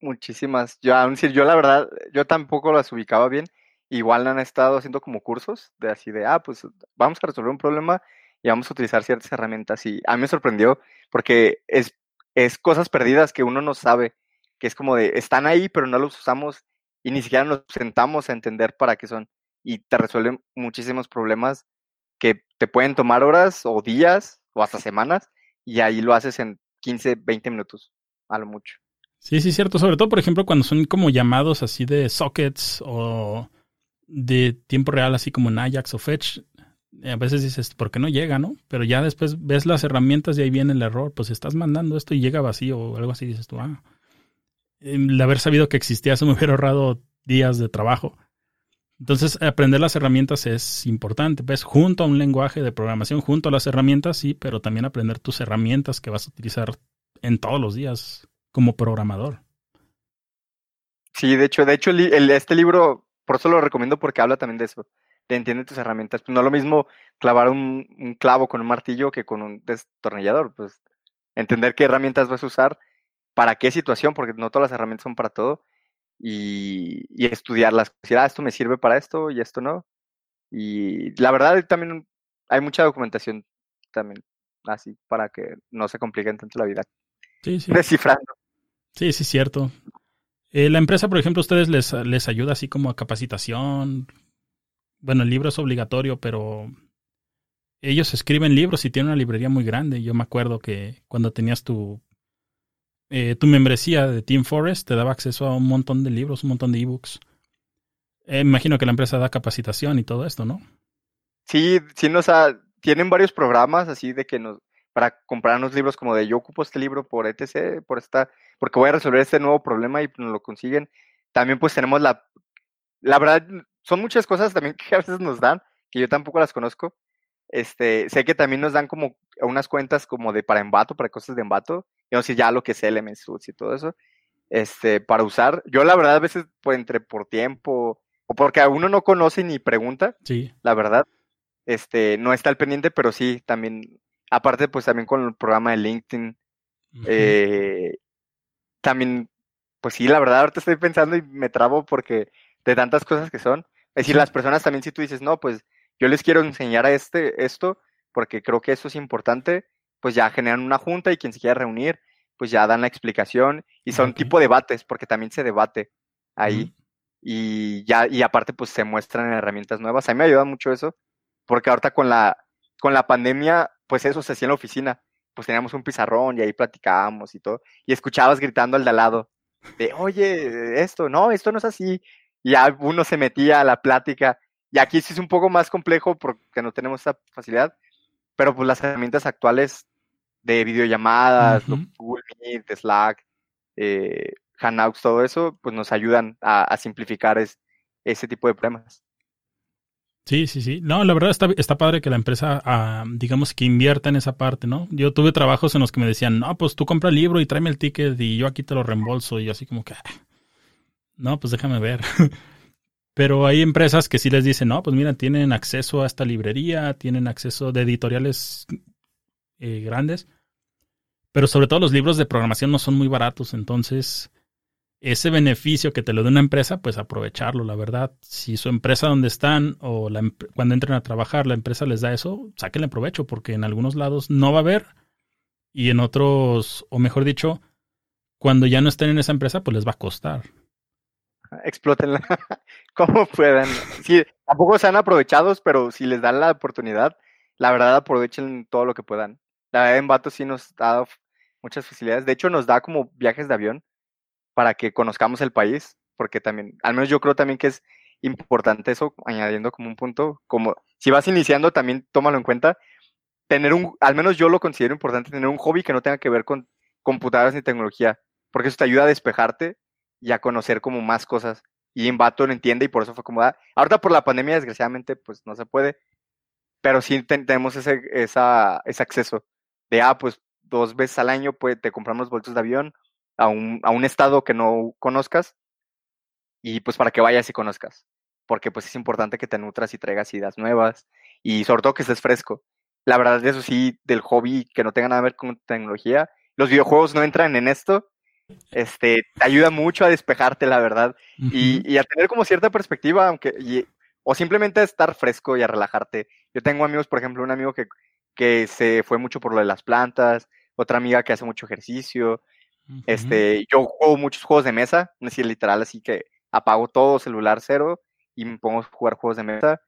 Speaker 2: Muchísimas. Yo, aún yo la verdad, yo tampoco las ubicaba bien. Igual han estado haciendo como cursos de así de, ah, pues vamos a resolver un problema y vamos a utilizar ciertas herramientas. Y a mí me sorprendió porque es, es cosas perdidas que uno no sabe que es como de, están ahí, pero no los usamos y ni siquiera nos sentamos a entender para qué son. Y te resuelven muchísimos problemas que te pueden tomar horas o días o hasta semanas y ahí lo haces en 15, 20 minutos, a lo mucho.
Speaker 1: Sí, sí, cierto. Sobre todo, por ejemplo, cuando son como llamados así de sockets o de tiempo real, así como en Ajax o Fetch, a veces dices, ¿por qué no llega, no? Pero ya después ves las herramientas y ahí viene el error. Pues estás mandando esto y llega vacío o algo así, dices tú, ah, el haber sabido que existía eso me hubiera ahorrado días de trabajo. Entonces, aprender las herramientas es importante, pues, junto a un lenguaje de programación, junto a las herramientas, sí, pero también aprender tus herramientas que vas a utilizar en todos los días como programador.
Speaker 2: Sí, de hecho, de hecho, el, este libro, por eso lo recomiendo porque habla también de eso, de entiende tus herramientas. Pues no es lo mismo clavar un, un clavo con un martillo que con un destornillador, pues entender qué herramientas vas a usar, para qué situación, porque no todas las herramientas son para todo y, y estudiarlas. Decir, ah, esto me sirve para esto y esto no. Y la verdad también hay mucha documentación también así para que no se compliquen tanto la vida.
Speaker 1: Sí, sí.
Speaker 2: Descifrando.
Speaker 1: Sí, sí, cierto. Eh, la empresa, por ejemplo, ustedes les, les ayuda así como a capacitación. Bueno, el libro es obligatorio, pero ellos escriben libros y tienen una librería muy grande. Yo me acuerdo que cuando tenías tu eh, tu membresía de Team Forest te daba acceso a un montón de libros, un montón de ebooks. Eh, imagino que la empresa da capacitación y todo esto, ¿no?
Speaker 2: Sí, sí nos ha, tienen varios programas así de que nos para comprarnos libros como de yo ocupo este libro por etc, por esta, porque voy a resolver este nuevo problema y nos lo consiguen. También pues tenemos la, la verdad, son muchas cosas también que a veces nos dan, que yo tampoco las conozco. Este, sé que también nos dan como unas cuentas como de para embato, para cosas de embato, no sé ya lo que es Element Suits y todo eso, este, para usar. Yo la verdad a veces pues, entre por tiempo o porque a uno no conoce ni pregunta,
Speaker 1: sí.
Speaker 2: la verdad, este, no está al pendiente, pero sí, también, aparte pues también con el programa de LinkedIn, eh, también, pues sí, la verdad ahorita estoy pensando y me trabo porque de tantas cosas que son. Es decir, las personas también si tú dices, no, pues yo les quiero enseñar a este esto porque creo que eso es importante, pues ya generan una junta y quien se quiera reunir, pues ya dan la explicación y son tipo debates, porque también se debate ahí. Y ya, y aparte, pues se muestran herramientas nuevas. A mí me ayuda mucho eso, porque ahorita con la, con la pandemia, pues eso se hacía en la oficina. Pues teníamos un pizarrón y ahí platicábamos y todo. Y escuchabas gritando al de al lado, de, oye, esto, no, esto no es así. Y ya uno se metía a la plática. Y aquí sí es un poco más complejo porque no tenemos esa facilidad. Pero pues las herramientas actuales de videollamadas, Google Meet, Slack, eh, Hangouts, todo eso, pues nos ayudan a, simplificar ese tipo de problemas.
Speaker 1: Sí, sí, sí. No, la verdad está, está padre que la empresa, ah, digamos, que invierta en esa parte, ¿no? Yo tuve trabajos en los que me decían, no, pues tú compra el libro y tráeme el ticket y yo aquí te lo reembolso. Y yo así como que, ah, no, pues déjame ver. Pero hay empresas que sí les dicen, no, pues mira, tienen acceso a esta librería, tienen acceso de editoriales eh, grandes. Pero sobre todo los libros de programación no son muy baratos, entonces ese beneficio que te lo da una empresa, pues aprovecharlo, la verdad. Si su empresa donde están o la, cuando entren a trabajar la empresa les da eso, sáquenle provecho, porque en algunos lados no va a haber y en otros, o mejor dicho, cuando ya no estén en esa empresa, pues les va a costar.
Speaker 2: Explótenla como puedan. Sí, tampoco sean aprovechados, pero si les dan la oportunidad, la verdad aprovechen todo lo que puedan. La verdad, en Vato sí nos ha dado muchas facilidades. De hecho, nos da como viajes de avión para que conozcamos el país, porque también, al menos yo creo también que es importante eso, añadiendo como un punto, como si vas iniciando, también tómalo en cuenta. Tener un, al menos yo lo considero importante, tener un hobby que no tenga que ver con computadoras ni tecnología, porque eso te ayuda a despejarte y a conocer como más cosas. Y en Vato lo entiende y por eso fue como, ah, ahorita por la pandemia desgraciadamente pues no se puede, pero sí tenemos ese, esa, ese acceso de, ah, pues dos veces al año pues, te compramos boletos de avión a un, a un estado que no conozcas y pues para que vayas y conozcas, porque pues es importante que te nutras y traigas ideas nuevas y sobre todo que estés fresco. La verdad, eso sí, del hobby que no tenga nada que ver con tecnología, los videojuegos no entran en esto, este, te ayuda mucho a despejarte, la verdad, y, y, a tener como cierta perspectiva, aunque, y, o simplemente a estar fresco y a relajarte. Yo tengo amigos, por ejemplo, un amigo que que se fue mucho por lo de las plantas, otra amiga que hace mucho ejercicio, Este, yo juego muchos juegos de mesa, no sé literal, así que apago todo, celular cero, y me pongo a jugar juegos de mesa.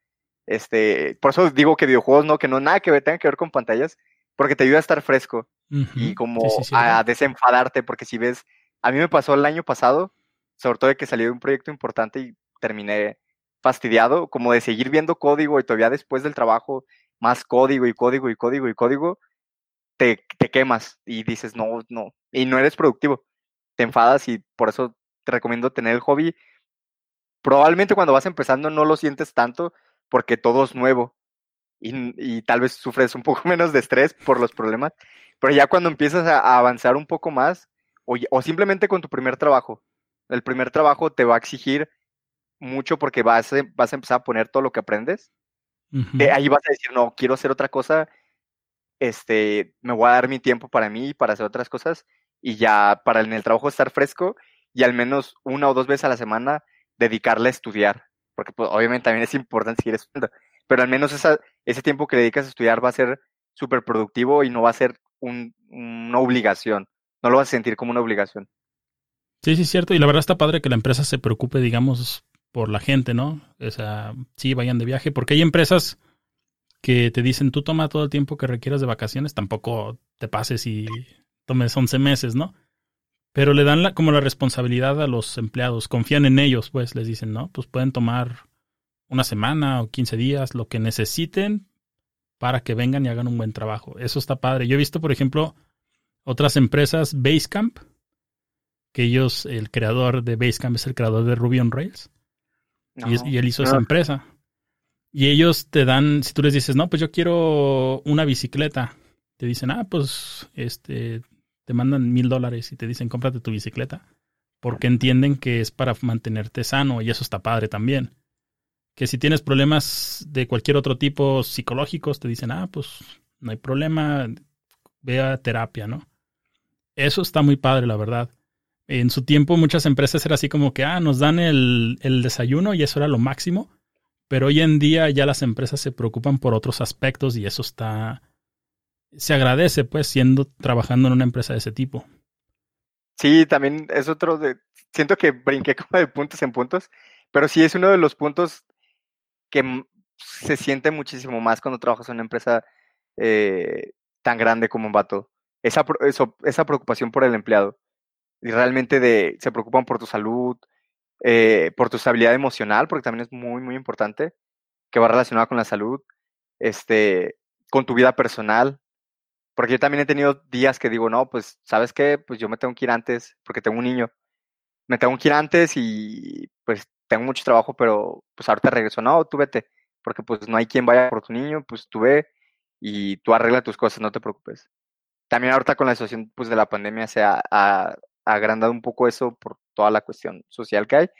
Speaker 2: Este, por eso digo que videojuegos no, que no nada que ver, tenga que ver con pantallas, porque te ayuda a estar fresco y como a desenfadarte, porque si ves, a mí me pasó el año pasado, sobre todo de que salió un proyecto importante y terminé fastidiado, como de seguir viendo código y todavía después del trabajo, más código y código y código y código, te, te quemas y dices, no, no, y no eres productivo, te enfadas y por eso te recomiendo tener el hobby. Probablemente cuando vas empezando no lo sientes tanto porque todo es nuevo y, tal vez sufres un poco menos de estrés por los problemas, pero ya cuando empiezas a, avanzar un poco más o, o simplemente con tu primer trabajo, el primer trabajo te va a exigir mucho porque vas a, vas a empezar a poner todo lo que aprendes. Ahí vas a decir, no, quiero hacer otra cosa, este, me voy a dar mi tiempo para mí, para hacer otras cosas, y ya para en el trabajo estar fresco y al menos una o dos veces a la semana dedicarle a estudiar, porque pues, obviamente también es importante seguir estudiando, pero al menos esa, ese tiempo que dedicas a estudiar va a ser súper productivo y no va a ser una obligación, no lo vas a sentir como una obligación.
Speaker 1: Sí, sí, es cierto. Y la verdad está padre que la empresa se preocupe, digamos, por la gente, ¿no? O sea, sí, vayan de viaje, porque hay empresas que te dicen, tú toma todo el tiempo que requieras de vacaciones, tampoco te pases y tomes 11 meses, ¿no? Pero le dan la, como la responsabilidad a los empleados, confían en ellos, pues les dicen, ¿no? Pues pueden tomar una semana o 15 días, lo que necesiten para que vengan y hagan un buen trabajo. Eso está padre. Yo he visto, por ejemplo, otras empresas, Basecamp, que ellos, el creador de Basecamp es el creador de Ruby on Rails. Y, él hizo esa empresa. Y ellos te dan, si tú les dices, no, pues yo quiero una bicicleta, te dicen, ah, pues, este, te mandan mil dólares y te dicen, cómprate tu bicicleta. Porque entienden que es para mantenerte sano y eso está padre también. Que si tienes problemas de cualquier otro tipo psicológicos, te dicen, ah, pues no hay problema, ve a terapia, ¿no? Eso está muy padre, la verdad. En su tiempo muchas empresas era así como que, ah, nos dan el, desayuno y eso era lo máximo. Pero hoy en día ya las empresas se preocupan por otros aspectos y eso está, se agradece pues siendo, trabajando en una empresa de ese tipo.
Speaker 2: Sí, también es otro de, siento que brinqué como de puntos en puntos, pero sí es uno de los puntos que se siente muchísimo más cuando trabajas en una empresa eh, tan grande como un vato. Esa, esa preocupación por el empleado realmente de, se preocupan por tu salud, eh, por tu estabilidad emocional, porque también es muy, muy importante, que va relacionada con la salud, este, con tu vida personal, porque yo también he tenido días que digo, no, pues, ¿sabes qué? Pues yo me tengo que ir antes, porque tengo un niño, me tengo que ir antes y pues tengo mucho trabajo, pero pues ahorita regreso, no, tú vete, porque pues no hay quien vaya por tu niño, pues tú ve y tú arregla tus cosas, no te preocupes. También ahorita con la situación pues de la pandemia se ha, agrandado un poco eso por toda la cuestión social que hay,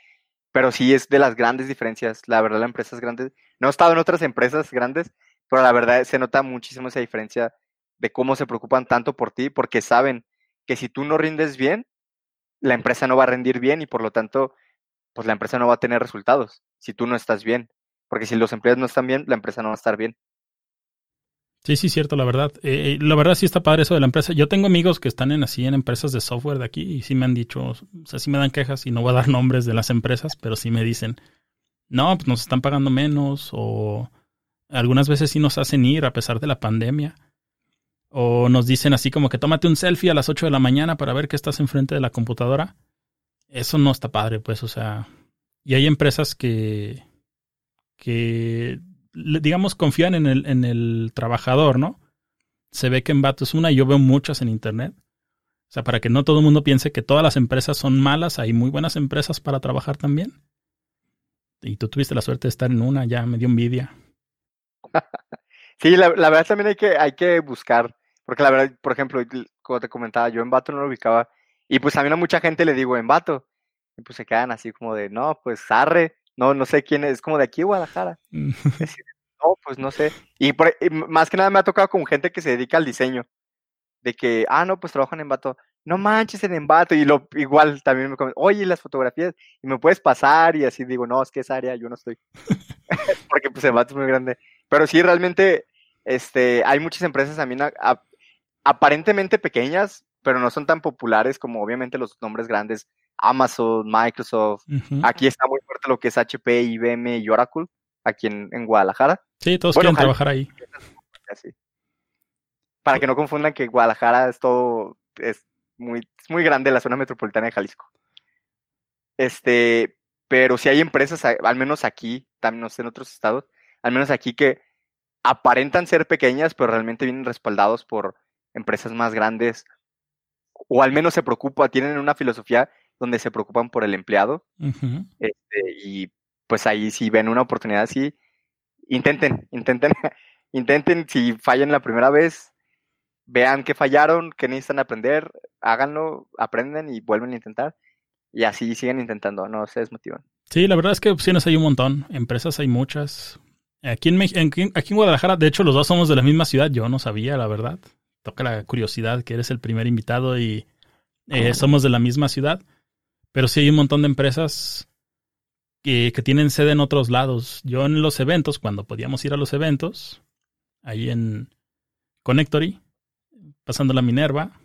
Speaker 2: pero sí es de las grandes diferencias. La verdad, la empresa es grande. No he estado en otras empresas grandes, pero la verdad se nota muchísimo esa diferencia de cómo se preocupan tanto por ti, porque saben que si tú no rindes bien, la empresa no va a rendir bien y por lo tanto, pues la empresa no va a tener resultados si tú no estás bien. Porque si los empleados no están bien, la empresa no va a estar bien.
Speaker 1: Sí, sí, cierto, la verdad. Eh, eh, la verdad sí está padre eso de la empresa. Yo tengo amigos que están en así en empresas de software de aquí y sí me han dicho, o sea, sí me dan quejas y no voy a dar nombres de las empresas, pero sí me dicen, no, pues nos están pagando menos o algunas veces sí nos hacen ir a pesar de la pandemia. O nos dicen así como que tómate un selfie a las 8 de la mañana para ver que estás enfrente de la computadora. Eso no está padre, pues, o sea. Y hay empresas que, que digamos, confían en el, en el trabajador, ¿no? Se ve que en Vato es una, y yo veo muchas en Internet. O sea, para que no todo el mundo piense que todas las empresas son malas, hay muy buenas empresas para trabajar también. Y tú tuviste la suerte de estar en una, ya me dio envidia.
Speaker 2: sí, la, verdad también hay que, hay que buscar, porque la verdad, por ejemplo, como te comentaba, yo en Vato no lo ubicaba, y pues también a mucha gente le digo en Vato, y pues se quedan así como de, no, pues arre, no, no sé quién es, es como de aquí Guadalajara. No, pues no sé. Y, más que nada me ha tocado con gente que se dedica al diseño. De que, ah, no, pues trabajan en Bato. No manches en Embato. Y lo igual también me comentan, oye, las fotografías, y me puedes pasar, y así digo, no, es que esa área yo no estoy. Porque pues Embato es muy grande. Pero sí, realmente, este, hay muchas empresas también aparentemente pequeñas, pero no son tan populares como obviamente los nombres grandes, Amazon, Microsoft. Aquí está muy lo que es HP, IBM y Oracle, aquí en, Guadalajara.
Speaker 1: Sí, todos quieren trabajar ahí.
Speaker 2: Para que no confundan que Guadalajara es todo, es muy, muy grande la zona metropolitana de Jalisco. Este, pero si hay empresas, al menos aquí, también no sé en otros estados, al menos aquí que aparentan ser pequeñas, pero realmente vienen respaldados por empresas más grandes, o al menos se preocupan, tienen una filosofía donde se preocupan por el empleado. Este, y pues ahí si ven una oportunidad, sí, intenten, intenten, intenten, si fallan la primera vez, vean que fallaron, que necesitan aprender, háganlo, aprenden y vuelven a intentar. Y así siguen intentando, no se desmotivan.
Speaker 1: Sí, la verdad es que opciones hay un montón, empresas hay muchas. Aquí en, aquí en Guadalajara, de hecho, los dos somos de la misma ciudad, yo no sabía, la verdad. Toca la curiosidad que eres el primer invitado y eh, somos de la misma ciudad. Pero sí hay un montón de empresas que, que, tienen sede en otros lados. Yo en los eventos, cuando podíamos ir a los eventos, ahí en Connectory, pasando la Minerva,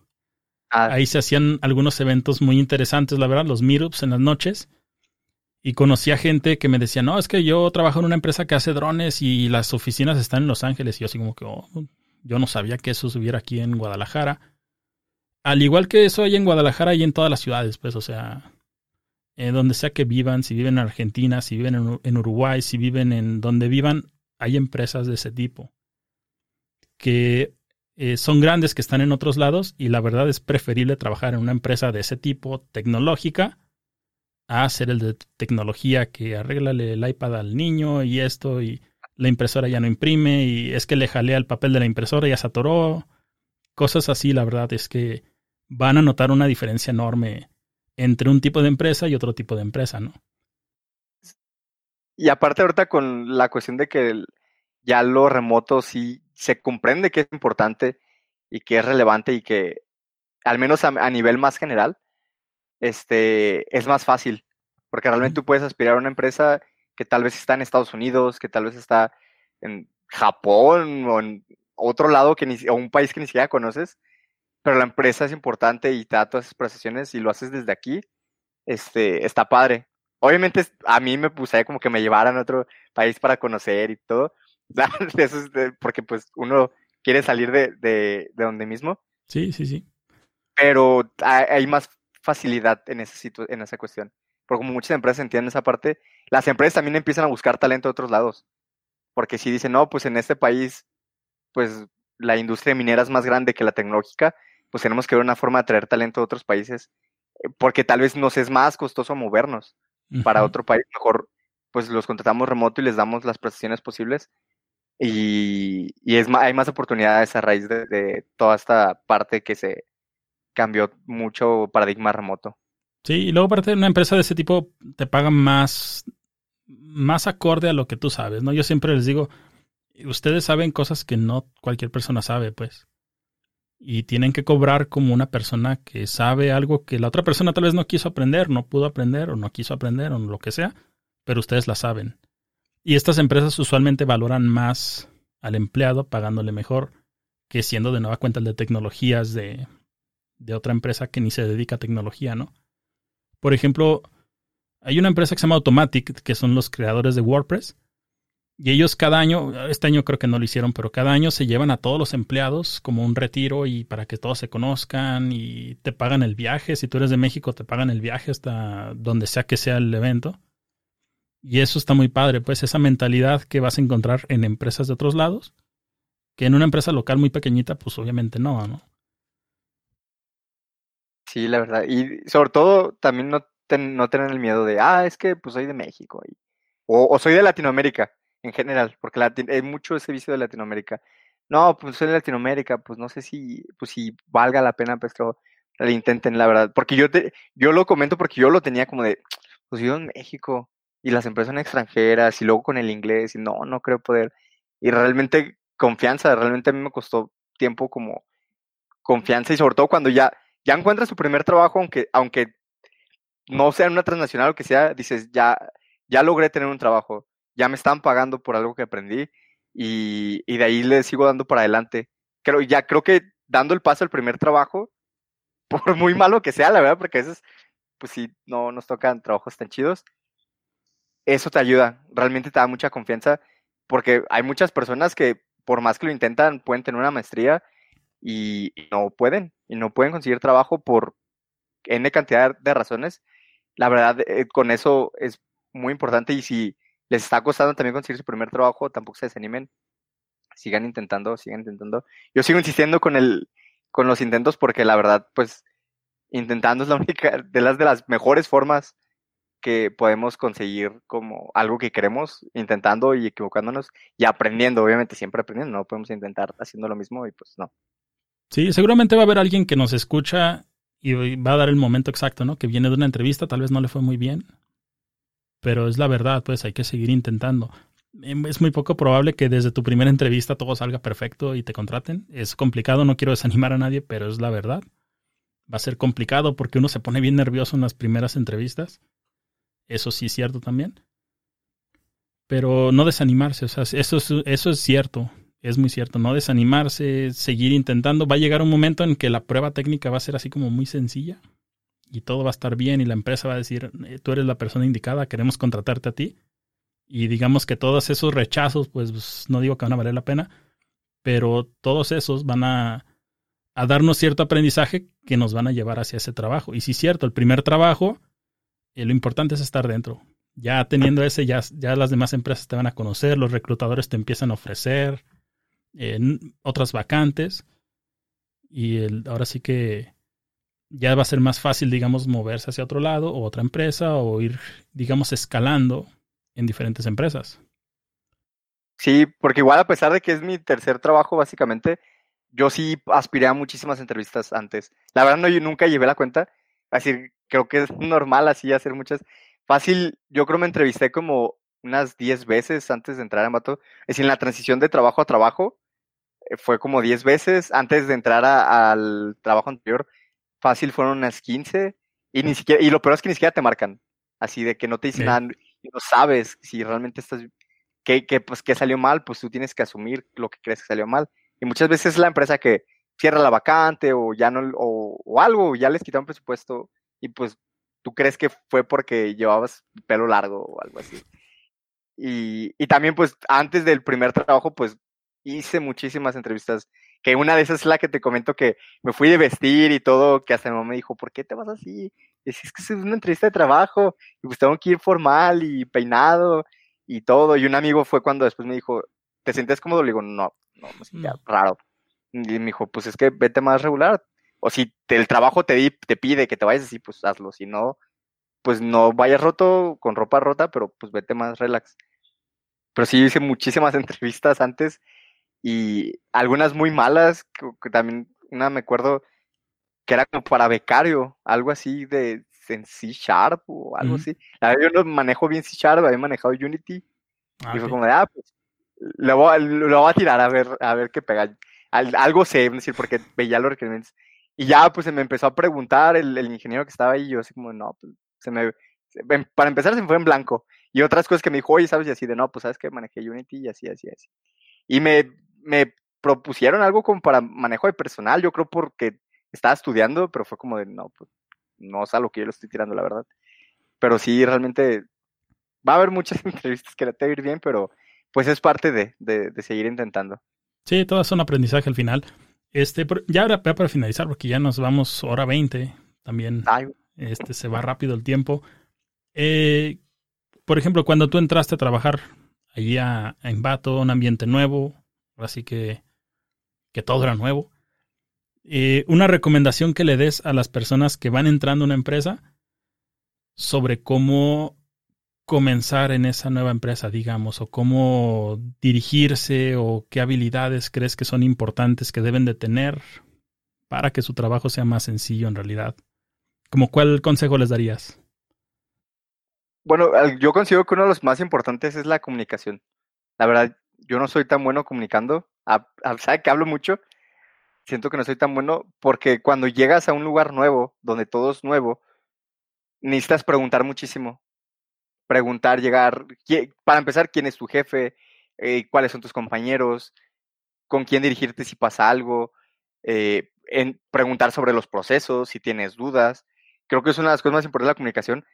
Speaker 1: ah. ahí se hacían algunos eventos muy interesantes, la verdad, los meetups en las noches. Y conocía gente que me decía, no, es que yo trabajo en una empresa que hace drones y las oficinas están en Los Ángeles. Y yo así como que, oh, yo no sabía que eso estuviera aquí en Guadalajara. Al igual que eso hay en Guadalajara y en todas las ciudades, pues, o sea, en donde sea que vivan, si viven en Argentina, si viven en, Uruguay, si viven en donde vivan, hay empresas de ese tipo. Que eh, son grandes, que están en otros lados, y la verdad es preferible trabajar en una empresa de ese tipo, tecnológica, a hacer el de tecnología que arréglale el iPad al niño y esto, y la impresora ya no imprime, y es que le jalea el papel de la impresora y ya se atoró. Cosas así, la verdad es que van a notar una diferencia enorme entre un tipo de empresa y otro tipo de empresa, ¿no?
Speaker 2: Y aparte ahorita con la cuestión de que ya lo remoto sí se comprende que es importante y que es relevante y que al menos a nivel más general, este, es más fácil, porque realmente tú puedes aspirar a una empresa que tal vez está en Estados Unidos, que tal vez está en Japón o en otro lado que ni, o un país que ni siquiera conoces, pero la empresa es importante y te da todas esas prestaciones y lo haces desde aquí, este, está padre. Obviamente a mí me gustaría como que me llevaran a otro país para conocer y todo, Eso es porque pues uno quiere salir de, de, de donde mismo.
Speaker 1: Sí, sí, sí.
Speaker 2: Pero hay más facilidad en, ese en esa cuestión. Porque como muchas empresas entienden esa parte, las empresas también empiezan a buscar talento de otros lados. Porque si dicen, no, pues en este país, pues la industria minera es más grande que la tecnológica, pues tenemos que ver una forma de traer talento de otros países, eh, porque tal vez nos es más costoso movernos para otro país. Mejor, pues los contratamos remoto y les damos las prestaciones posibles. Y, y es, hay más oportunidades a raíz de, de toda esta parte que se, cambió mucho paradigma remoto.
Speaker 1: Sí, y luego aparte de una empresa de ese tipo te pagan más, más acorde a lo que tú sabes, ¿no? Yo siempre les digo, ustedes saben cosas que no cualquier persona sabe, pues. Y tienen que cobrar como una persona que sabe algo que la otra persona tal vez no quiso aprender, no pudo aprender o no quiso aprender o lo que sea, pero ustedes la saben. Y estas empresas usualmente valoran más al empleado pagándole mejor que siendo de nueva cuenta el de tecnologías de de otra empresa que ni se dedica a tecnología, ¿no? Por ejemplo, hay una empresa que se llama Automatic, que son los creadores de WordPress, y ellos cada año, este año creo que no lo hicieron, pero cada año se llevan a todos los empleados como un retiro y para que todos se conozcan y te pagan el viaje. Si tú eres de México, te pagan el viaje hasta donde sea que sea el evento. Y eso está muy padre, pues esa mentalidad que vas a encontrar en empresas de otros lados, que en una empresa local muy pequeñita, pues obviamente no, ¿no?
Speaker 2: Sí, la verdad. Y sobre todo también no, no tener el miedo de, ah, es que pues soy de México. o, soy de Latinoamérica en general, porque hay mucho ese vicio de Latinoamérica. No, pues soy de Latinoamérica, pues no sé si, pues si valga la pena, pues que le intenten, la verdad. Porque yo te, yo lo comento porque yo lo tenía como de, pues yo en México y las empresas son extranjeras y luego con el inglés y no, no creo poder. Y realmente confianza, realmente a mí me costó tiempo como confianza y sobre todo cuando ya ya encuentras tu primer trabajo, aunque, aunque no sea en una transnacional o que sea, dices, ya, ya logré tener un trabajo, ya me están pagando por algo que aprendí y, de ahí le sigo dando para adelante. Creo, ya creo que dando el paso al primer trabajo, por muy malo que sea, la verdad, porque a veces, pues sí, no nos tocan trabajos tan chidos. Eso te ayuda, realmente te da mucha confianza, porque hay muchas personas que, por más que lo intentan, pueden tener una maestría y, no pueden, y no pueden conseguir trabajo por N cantidad de razones. La verdad, eh, con eso es muy importante y si les está costando también conseguir su primer trabajo, tampoco se desanimen. Sigan intentando, sigan intentando. Yo sigo insistiendo con el, con los intentos porque la verdad, pues, intentando es la única de las de las mejores formas que podemos conseguir como algo que queremos, intentando y equivocándonos y aprendiendo, obviamente siempre aprendiendo, no podemos intentar haciendo lo mismo y pues no.
Speaker 1: Sí, seguramente va a haber alguien que nos escucha y va a dar el momento exacto, ¿no? Que viene de una entrevista, tal vez no le fue muy bien, pero es la verdad, pues hay que seguir intentando. Em, es muy poco probable que desde tu primera entrevista todo salga perfecto y te contraten. Es complicado, no quiero desanimar a nadie, pero es la verdad. Va a ser complicado porque uno se pone bien nervioso en las primeras entrevistas. Eso sí es cierto también. Pero no desanimarse, o sea, eso es, eso es cierto es muy cierto, no desanimarse, seguir intentando. Va a llegar un momento en que la prueba técnica va a ser así como muy sencilla y todo va a estar bien y la empresa va a decir, eh, tú eres la persona indicada, queremos contratarte a ti. Y digamos que todos esos rechazos, pues no digo que van a valer la pena, pero todos esos van a, a darnos cierto aprendizaje que nos van a llevar hacia ese trabajo. Y si es cierto, el primer trabajo, eh, lo importante es estar dentro. Ya teniendo ese, ya, ya las demás empresas te van a conocer, los reclutadores te empiezan a ofrecer, en otras vacantes y el, ahora sí que ya va a ser más fácil, digamos, moverse hacia otro lado o otra empresa o ir, digamos, escalando en diferentes empresas.
Speaker 2: Sí, porque igual a pesar de que es mi tercer trabajo, básicamente, yo sí aspiré a muchísimas entrevistas antes. La verdad, no, yo nunca llevé la cuenta. Así, creo que es normal así hacer muchas. Fácil, yo creo me entrevisté como unas 10 veces antes de entrar a Mato. Es decir, en la transición de trabajo a trabajo eh, fue como 10 veces. Antes de entrar al trabajo anterior, fácil fueron unas 15. Y, ni siquiera, y lo peor es que ni siquiera te marcan. Así de que no te dicen nada y no sabes si realmente estás. Que, que, pues, que salió mal, pues tú tienes que asumir lo que crees que salió mal. Y muchas veces es la empresa que cierra la vacante o ya no, o, o algo, ya les quitaron presupuesto y pues tú crees que fue porque llevabas pelo largo o algo así. Y, y también, pues, antes del primer trabajo, pues, hice muchísimas entrevistas. Que una de esas es la que te comento que me fui de vestir y todo, que hasta mi mamá me dijo, ¿por qué te vas así? Y es que es una entrevista de trabajo, y pues tengo que ir formal y peinado y todo. Y un amigo fue cuando después me dijo, ¿te sientes cómodo? Le digo, no, no, me sentía mm. raro. Y me dijo, pues es que vete más regular. O si el trabajo te, te pide que te vayas así, pues hazlo. Si no, pues no vayas roto, con ropa rota, pero pues vete más relax. Pero sí hice muchísimas entrevistas antes y algunas muy malas, que, también una me acuerdo que era como para becario, algo así de en C Sharp o algo así. yo no manejo bien C Sharp, había manejado Unity. Ah, y fue como de, ah, pues lo voy, lo voy, a tirar a ver, a ver qué pega. algo sé, es decir, porque veía los requerimientos. Y ya, pues se me empezó a preguntar el, el ingeniero que estaba ahí, y yo así como, no, pues se me, para empezar se me fue en blanco. Y otras cosas que me dijo, oye, ¿sabes? Y así de, no, pues sabes que manejé Unity y así, así, así. Y me, me propusieron algo como para manejo de personal, yo creo porque estaba estudiando, pero fue como de, no, pues no es a lo que yo le estoy tirando, la verdad. Pero sí, realmente va a haber muchas entrevistas que te va a ir bien, pero pues es parte de, de, seguir intentando.
Speaker 1: Sí, todas son aprendizaje al final. Este, ya ahora para finalizar, porque ya nos vamos hora 20, también este se va rápido el tiempo. Eh, por ejemplo, cuando tú entraste a trabajar allí a, en Bato, un ambiente nuevo, así que, que todo era nuevo, eh, una recomendación que le des a las personas que van entrando a una empresa sobre cómo comenzar en esa nueva empresa, digamos, o cómo dirigirse o qué habilidades crees que son importantes que deben de tener para que su trabajo sea más sencillo en realidad. ¿Como cuál consejo les darías?
Speaker 2: Bueno, yo considero que uno de los más importantes es la comunicación. La verdad, yo no soy tan bueno comunicando. A, ¿Sabe que hablo mucho? Siento que no soy tan bueno porque cuando llegas a un lugar nuevo, donde todo es nuevo, necesitas preguntar muchísimo. Preguntar, llegar. Para empezar, ¿quién es tu jefe? Eh, ¿Cuáles son tus compañeros? ¿Con quién dirigirte si pasa algo? Eh, preguntar sobre los procesos, si tienes dudas. Creo que es una de las cosas más importantes de la comunicación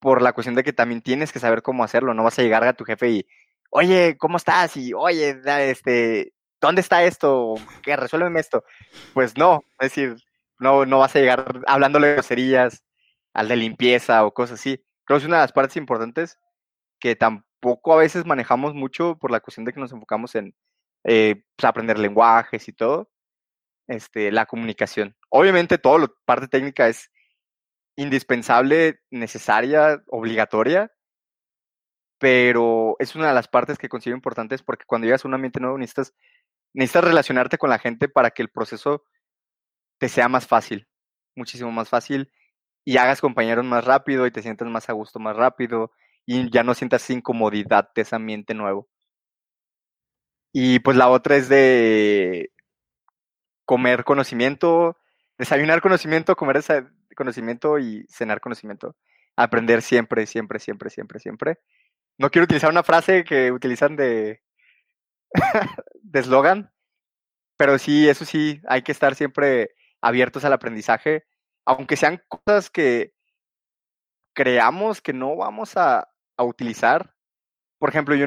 Speaker 2: por la cuestión de que también tienes que saber cómo hacerlo. No vas a llegar a tu jefe y, oye, ¿cómo estás? Y, oye, este, ¿dónde está esto? ¿Qué? Resuélveme esto. Pues no, es decir, no, no vas a llegar hablándole groserías al de limpieza o cosas así. Creo que es una de las partes importantes que tampoco a veces manejamos mucho por la cuestión de que nos enfocamos en eh, pues, aprender lenguajes y todo. Este, la comunicación. Obviamente, toda la parte técnica es indispensable, necesaria, obligatoria, pero es una de las partes que considero importantes porque cuando llegas a un ambiente nuevo necesitas, necesitas relacionarte con la gente para que el proceso te sea más fácil, muchísimo más fácil, y hagas compañeros más rápido y te sientas más a gusto más rápido y ya no sientas incomodidad de ese ambiente nuevo. Y pues la otra es de comer conocimiento, desayunar conocimiento, comer ese conocimiento y cenar conocimiento. Aprender siempre, siempre, siempre, siempre, siempre. No quiero utilizar una frase que utilizan de eslogan, pero sí, eso sí, hay que estar siempre abiertos al aprendizaje, aunque sean cosas que creamos que no vamos a, utilizar. Por ejemplo, yo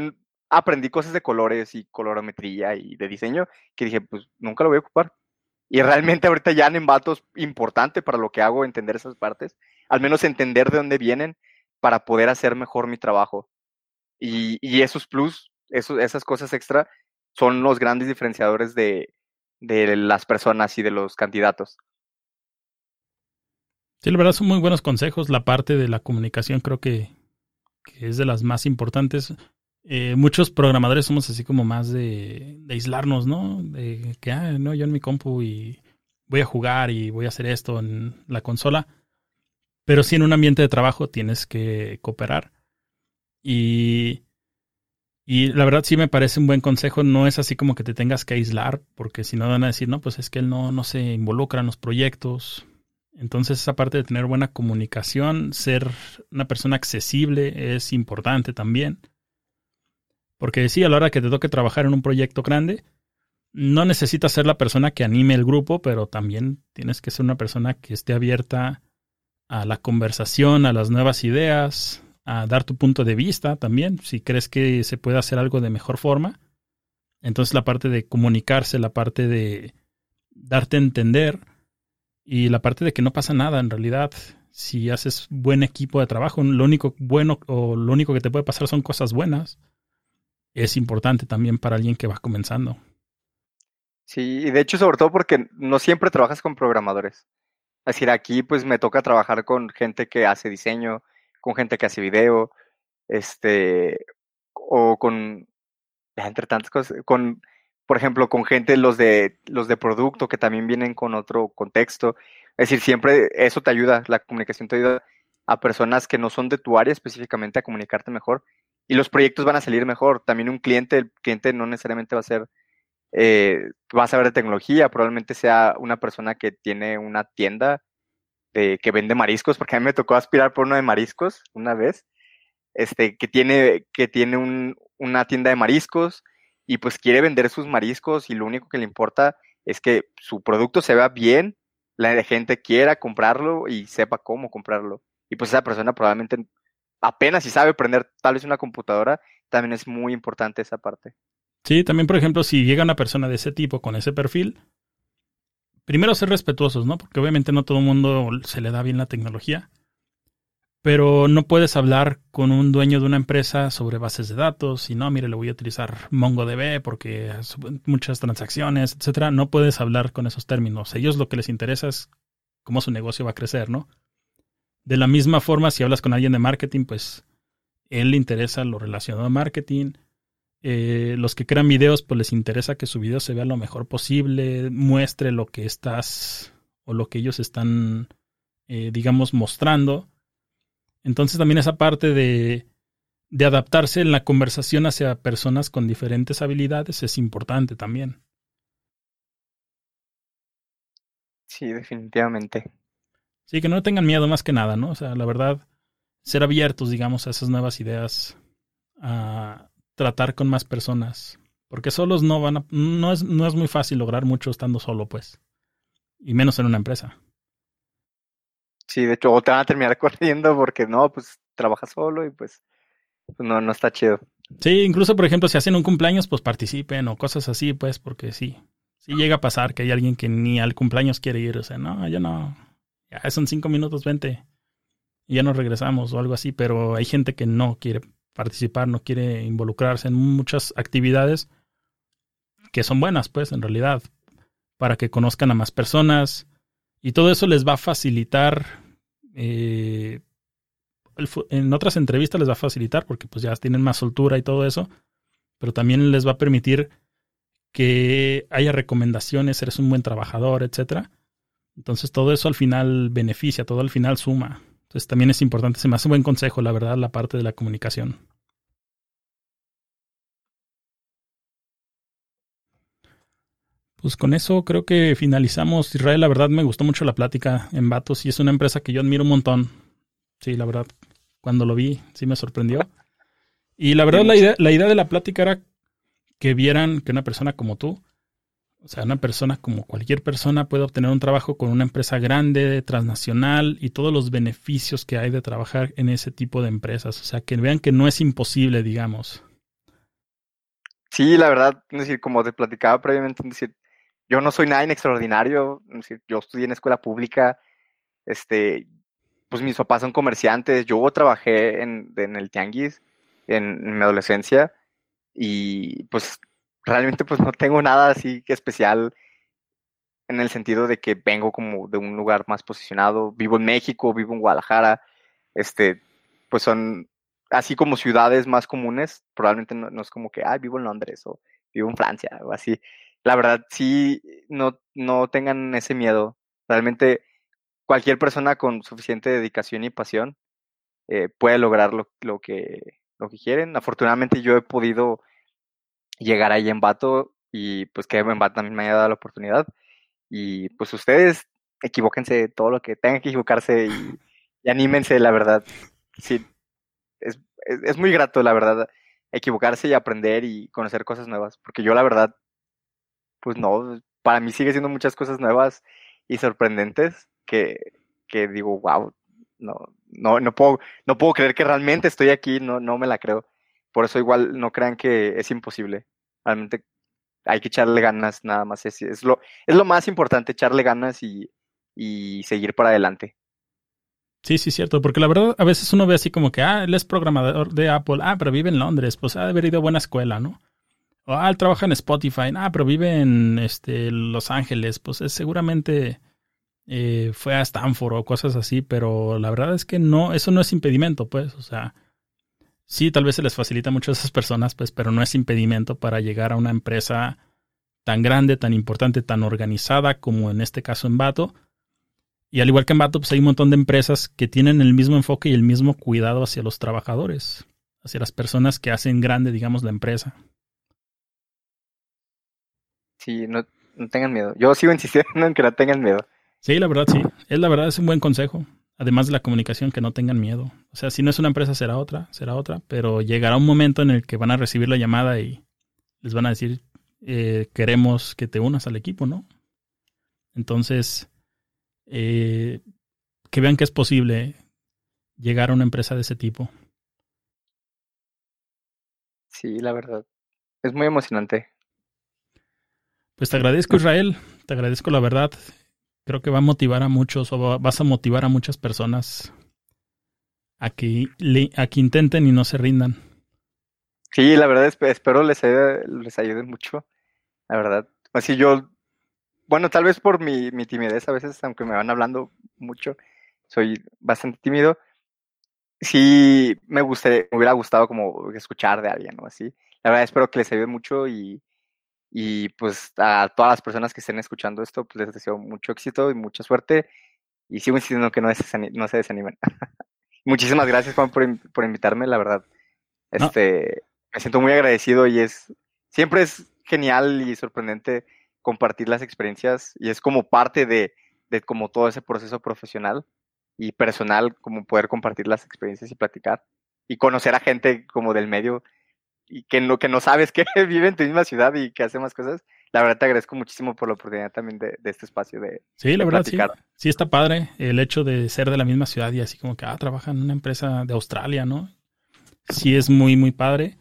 Speaker 2: aprendí cosas de colores y colorometría y de diseño que dije, pues nunca lo voy a ocupar. Y realmente ahorita ya en Envato es importante para lo que hago entender esas partes, al menos entender de dónde vienen para poder hacer mejor mi trabajo. Y, y esos plus, esas cosas extra, son los grandes diferenciadores de, las personas y de los candidatos.
Speaker 1: Sí, la verdad son muy buenos consejos. La parte de la comunicación creo que, es de las más importantes. Eh, muchos programadores somos así como más de, de aislarnos, ¿no? De que, ah, no, yo en mi compu y voy a jugar y voy a hacer esto en la consola. Pero sí en un ambiente de trabajo tienes que cooperar. Y, y la verdad sí me parece un buen consejo. No es así como que te tengas que aislar, porque si no van a decir, no, pues es que él no, no se involucra en los proyectos. Entonces esa parte de tener buena comunicación, ser una persona accesible es importante también. Porque sí, a la hora que te toque trabajar en un proyecto grande, no necesitas ser la persona que anime el grupo, pero también tienes que ser una persona que esté abierta a la conversación, a las nuevas ideas, a dar tu punto de vista también, si crees que se puede hacer algo de mejor forma. Entonces la parte de comunicarse, la parte de darte a entender y la parte de que no pasa nada en realidad. Si haces buen equipo de trabajo, lo único bueno o lo único que te puede pasar son cosas buenas es importante también para alguien que va comenzando.
Speaker 2: Sí, y de hecho sobre todo porque no siempre trabajas con programadores. Es decir, aquí pues me toca trabajar con gente que hace diseño, con gente que hace video, este, o con, entre tantas cosas, con, por ejemplo, con gente, los de, los de producto que también vienen con otro contexto. Es decir, siempre eso te ayuda, la comunicación te ayuda a personas que no son de tu área específicamente a comunicarte mejor y los proyectos van a salir mejor. También un cliente, el cliente no necesariamente va a ser, eh, va a saber de tecnología, probablemente sea una persona que tiene una tienda que vende mariscos, porque a mí me tocó aspirar por uno de mariscos una vez, este, que tiene, que tiene un, una tienda de mariscos y pues quiere vender sus mariscos y lo único que le importa es que su producto se vea bien, la gente quiera comprarlo y sepa cómo comprarlo. Y pues esa persona probablemente apenas si sabe prender tal vez una computadora, también es muy importante esa parte.
Speaker 1: Sí, también por ejemplo, si llega una persona de ese tipo con ese perfil, primero ser respetuosos, ¿no? Porque obviamente no todo el mundo se le da bien la tecnología. Pero no puedes hablar con un dueño de una empresa sobre bases de datos y no, mire, le voy a utilizar MongoDB porque muchas transacciones, etcétera. No puedes hablar con esos términos. A ellos lo que les interesa es cómo su negocio va a crecer, ¿no? De la misma forma, si hablas con alguien de marketing, pues él le interesa lo relacionado a marketing. Eh, los que crean videos, pues les interesa que su video se vea lo mejor posible, muestre lo que estás o lo que ellos están, eh, digamos, mostrando. Entonces también esa parte de, de adaptarse en la conversación hacia personas con diferentes habilidades es importante también.
Speaker 2: Sí, definitivamente.
Speaker 1: Sí, que no tengan miedo más que nada, ¿no? O sea, la verdad, ser abiertos, digamos, a esas nuevas ideas, a tratar con más personas, porque solos no van a, no es, no es muy fácil lograr mucho estando solo, pues. y menos en una empresa.
Speaker 2: Sí, de hecho, o te van a terminar corriendo porque no, pues trabajas solo y pues, pues no, no está chido.
Speaker 1: Sí, incluso por ejemplo, si hacen un cumpleaños, pues participen o cosas así, pues, porque sí, sí llega a pasar que hay alguien que ni al cumpleaños quiere ir, o sea, no, yo no, ya son cinco minutos, vente, y ya nos regresamos o algo así, pero hay gente que no quiere participar, no quiere involucrarse en muchas actividades que son buenas, pues, en realidad, para que conozcan a más personas y todo eso les va a facilitar, eh, en otras entrevistas les va a facilitar porque pues ya tienen más soltura y todo eso, pero también les va a permitir que haya recomendaciones, eres un buen trabajador, etcétera. Entonces todo eso al final beneficia, todo al final suma. Entonces también es importante, se me hace un buen consejo, la verdad, la parte de la comunicación. Pues con eso creo que finalizamos. Israel, la verdad me gustó mucho la plática en Vatos y es una empresa que yo admiro un montón. Sí, la verdad, cuando lo vi, sí me sorprendió. Y la verdad, la idea, la idea de la plática era que vieran que una persona como tú, o sea, una persona como cualquier persona puede obtener un trabajo con una empresa grande, transnacional y todos los beneficios que hay de trabajar en ese tipo de empresas. O sea, que vean que no es imposible, digamos.
Speaker 2: Sí, la verdad, decir, como te platicaba previamente, decir, yo no soy nada extraordinario, yo estudié en escuela pública, este, pues mis papás son comerciantes, yo trabajé en, el tianguis en, mi adolescencia y pues realmente pues no tengo nada así que especial en el sentido de que vengo como de un lugar más posicionado, vivo en México, vivo en Guadalajara, este, pues son así como ciudades más comunes, probablemente no, es como que, ah, vivo en Londres o vivo en Francia o así, la verdad sí no, no tengan ese miedo. Realmente cualquier persona con suficiente dedicación y pasión eh, puede lograr lo, lo, que, lo que quieren. Afortunadamente yo he podido llegar ahí en Vato y pues que en Vato también me haya dado la oportunidad. Y pues ustedes equivóquense todo lo que tengan que equivocarse y, anímense, la verdad. Sí, es, es muy grato, la verdad, equivocarse y aprender y conocer cosas nuevas. Porque yo la verdad pues no, para mí sigue siendo muchas cosas nuevas y sorprendentes que, que digo, wow, no, no, no puedo, no puedo creer que realmente estoy aquí, no, no me la creo. Por eso igual no crean que es imposible. Realmente hay que echarle ganas nada más. Es, es, lo, es lo más importante, echarle ganas y, y seguir para adelante.
Speaker 1: Sí, sí, cierto, porque la verdad a veces uno ve así como que, ah, él es programador de Apple, ah, pero vive en Londres, pues ha de haber ido a buena escuela, ¿no? ah, él trabaja en Spotify, ah, pero vive en este, Los Ángeles, pues es, seguramente eh, fue a Stanford o cosas así, pero la verdad es que no, eso no es impedimento, pues, o sea, sí, tal vez se les facilita mucho a esas personas, pues, pero no es impedimento para llegar a una empresa tan grande, tan importante, tan organizada como en este caso en Bato. Y al igual que en Bato, pues hay un montón de empresas que tienen el mismo enfoque y el mismo cuidado hacia los trabajadores, hacia las personas que hacen grande, digamos, la empresa.
Speaker 2: Sí, no, no tengan miedo. Yo sigo insistiendo en que no tengan miedo.
Speaker 1: Sí, la verdad, sí. Es la verdad, es un buen consejo. Además de la comunicación, que no tengan miedo. O sea, si no es una empresa, será otra, será otra. Pero llegará un momento en el que van a recibir la llamada y les van a decir, eh, queremos que te unas al equipo, ¿no? Entonces, eh, que vean que es posible llegar a una empresa de ese tipo.
Speaker 2: Sí, la verdad. Es muy emocionante.
Speaker 1: Pues te agradezco, Israel. Te agradezco la verdad. Creo que va a motivar a muchos o vas a motivar a muchas personas a que, a que intenten y no se rindan.
Speaker 2: Sí, la verdad espero les, les ayude mucho. La verdad. Así yo, bueno, tal vez por mi, mi timidez a veces, aunque me van hablando mucho, soy bastante tímido. Sí, me, gustaría, me hubiera gustado como escuchar de alguien o así. La verdad espero que les ayude mucho y y pues a todas las personas que estén escuchando esto, pues les deseo mucho éxito y mucha suerte. Y sigo insistiendo que no, no se desanimen. Muchísimas gracias, Juan, por, por, invitarme, la verdad. Este, Me siento muy agradecido y es siempre es genial y sorprendente compartir las experiencias y es como parte de, de como todo ese proceso profesional y personal, como poder compartir las experiencias y platicar y conocer a gente como del medio y que no, que no sabes que vive en tu misma ciudad y que hace más cosas, la verdad te agradezco muchísimo por la oportunidad también de, este espacio de
Speaker 1: Sí, la verdad sí. Sí está padre el hecho de ser de la misma ciudad y así como que, ah, trabaja en una empresa de Australia, ¿no? Sí es muy, muy padre.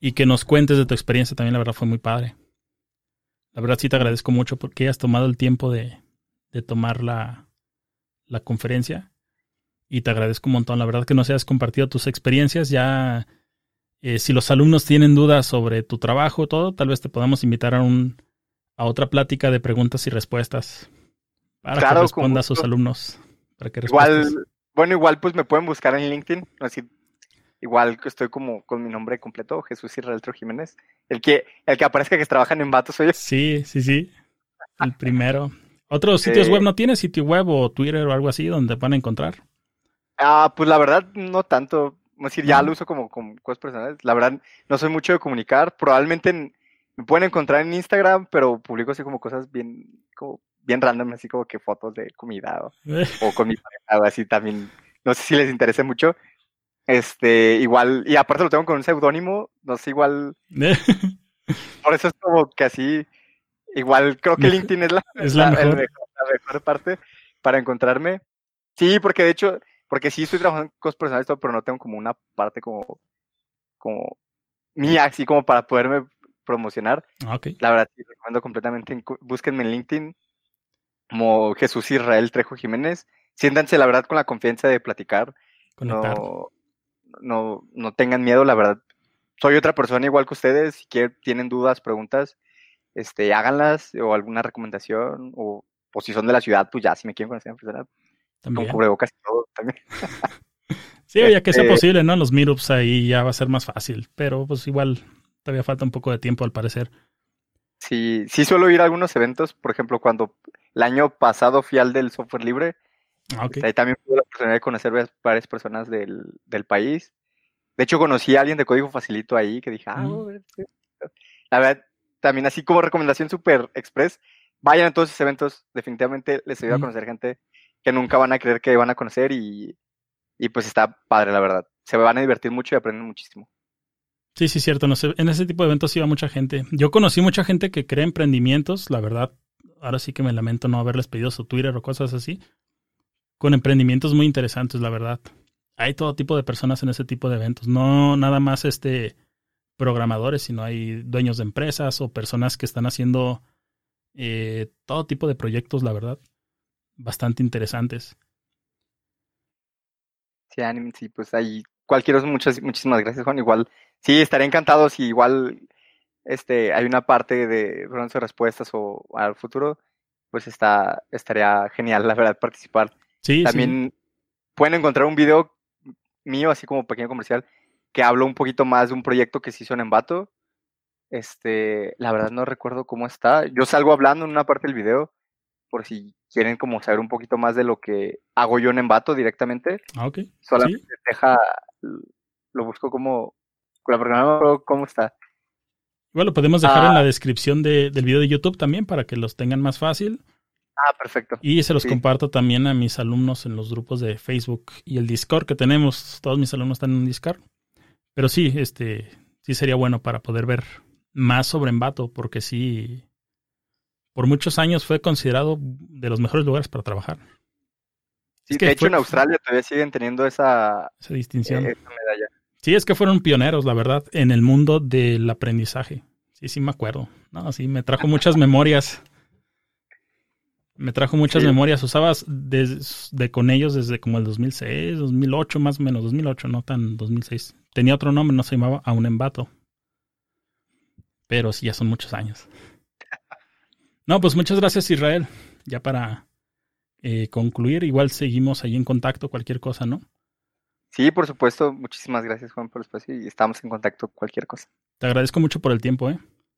Speaker 1: Y que nos cuentes de tu experiencia también, la verdad fue muy padre. La verdad sí te agradezco mucho porque hayas tomado el tiempo de, de tomar la, la conferencia. Y te agradezco un montón, la verdad que nos hayas compartido tus experiencias. Ya eh, si los alumnos tienen dudas sobre tu trabajo, todo, tal vez te podamos invitar a un a otra plática de preguntas y respuestas para que responda a sus alumnos. Para que
Speaker 2: igual, bueno, igual pues me pueden buscar en LinkedIn, así igual que estoy como con mi nombre completo, Jesús Israel Jiménez. El que, el que aparezca que trabajan en Vatos, oye.
Speaker 1: Sí, sí, sí. El primero. ¿Otros sitios web no tienes? ¿Sitio web o Twitter o algo así donde van a encontrar?
Speaker 2: Ah, pues la verdad, no tanto decir, ya lo uso como, como, cosas personales. La verdad, no soy mucho de comunicar. Probablemente me pueden encontrar en Instagram, pero publico así como cosas bien, como bien random, así como que fotos de comida o, con mi pareja, así también. No sé si les interese mucho. Este, igual, y aparte lo tengo con un seudónimo, no sé, igual. por eso es como que así, igual creo que LinkedIn es la,
Speaker 1: es la, mejor.
Speaker 2: la mejor parte para encontrarme. Sí, porque de hecho, porque sí estoy trabajando en cosas personales, pero no tengo como una parte como, como mía, así como para poderme promocionar.
Speaker 1: Ah,
Speaker 2: la verdad, sí, recomiendo completamente. Búsquenme en LinkedIn como Jesús Israel Trejo Jiménez. Siéntanse, la verdad, con la confianza de platicar. No, no, no tengan miedo, la verdad. Soy otra persona igual que ustedes. Si quieren, tienen dudas, preguntas, este, háganlas o alguna recomendación o, o si son de la ciudad, pues ya, si me quieren conocer en persona, también. Con casi todo también.
Speaker 1: sí, ya que sea este posible, ¿no? Los meetups ahí ya va a ser más fácil, pero pues igual todavía falta un poco de tiempo al parecer.
Speaker 2: Sí, sí suelo ir a algunos eventos, por ejemplo, cuando el año pasado fui al del software libre,
Speaker 1: ah,
Speaker 2: ahí también tuve la oportunidad de conocer varias personas del, del, país. De hecho, conocí a alguien de código facilito ahí que dije, ah, mm. la verdad, también así como recomendación super express, vayan a todos esos eventos, definitivamente les ayuda a mm. conocer gente que nunca van a creer que van a conocer y, pues está padre, la verdad. Se van a divertir mucho y aprenden muchísimo.
Speaker 1: Sí, sí, cierto. No sé, en ese tipo de eventos iba mucha gente. Yo conocí mucha gente que crea emprendimientos, la verdad. Ahora sí que me lamento no haberles pedido su Twitter o cosas así. Con emprendimientos muy interesantes, la verdad. Hay todo tipo de personas en ese tipo de eventos. No nada más este programadores, sino hay dueños de empresas o personas que están haciendo eh, todo tipo de proyectos, la verdad bastante interesantes.
Speaker 2: Sí, sí, pues ahí cualquiera, muchas, muchísimas gracias, Juan. Igual, sí, estaré encantado si igual este, hay una parte de preguntas respuestas o al futuro, pues está, estaría genial, la verdad, participar.
Speaker 1: Sí,
Speaker 2: También pueden encontrar un video mío, así como pequeño comercial, que hablo un poquito más de un proyecto que se hizo en Embato. Este, la verdad no recuerdo cómo está. Yo salgo hablando en una parte del video, por si quieren como saber un poquito más de lo que hago yo en Embato directamente.
Speaker 1: Ah, ok.
Speaker 2: Solamente deja, lo busco como, la programa, cómo está.
Speaker 1: Bueno, lo podemos dejar en la ah. descripción del video de YouTube también para que los tengan más fácil.
Speaker 2: Ah, perfecto.
Speaker 1: Y se los comparto también a mis alumnos en los grupos de Facebook y el Discord que tenemos. Todos mis alumnos están en un Discord. Pero sí, este, sí sería bueno para poder ver más sobre Embato, porque sí, por muchos años fue considerado de los mejores lugares para trabajar.
Speaker 2: Sí, de hecho en Australia todavía siguen teniendo esa,
Speaker 1: distinción. Eh, medalla. Sí, es que fueron pioneros, la verdad, en el mundo del aprendizaje. Sí, sí me acuerdo. No, sí, me trajo muchas memorias. Me trajo muchas memorias. Usabas de, con ellos desde como el 2006, 2008 más o menos, 2008, no tan 2006. Tenía otro nombre, no se llamaba Aún Embato. Pero sí, ya son muchos años. No, pues muchas gracias Israel. Ya para eh, concluir, igual seguimos ahí en contacto, cualquier cosa, ¿no?
Speaker 2: Sí, por supuesto. Muchísimas gracias Juan por el espacio y estamos en contacto cualquier cosa.
Speaker 1: Te agradezco mucho por el tiempo, ¿eh?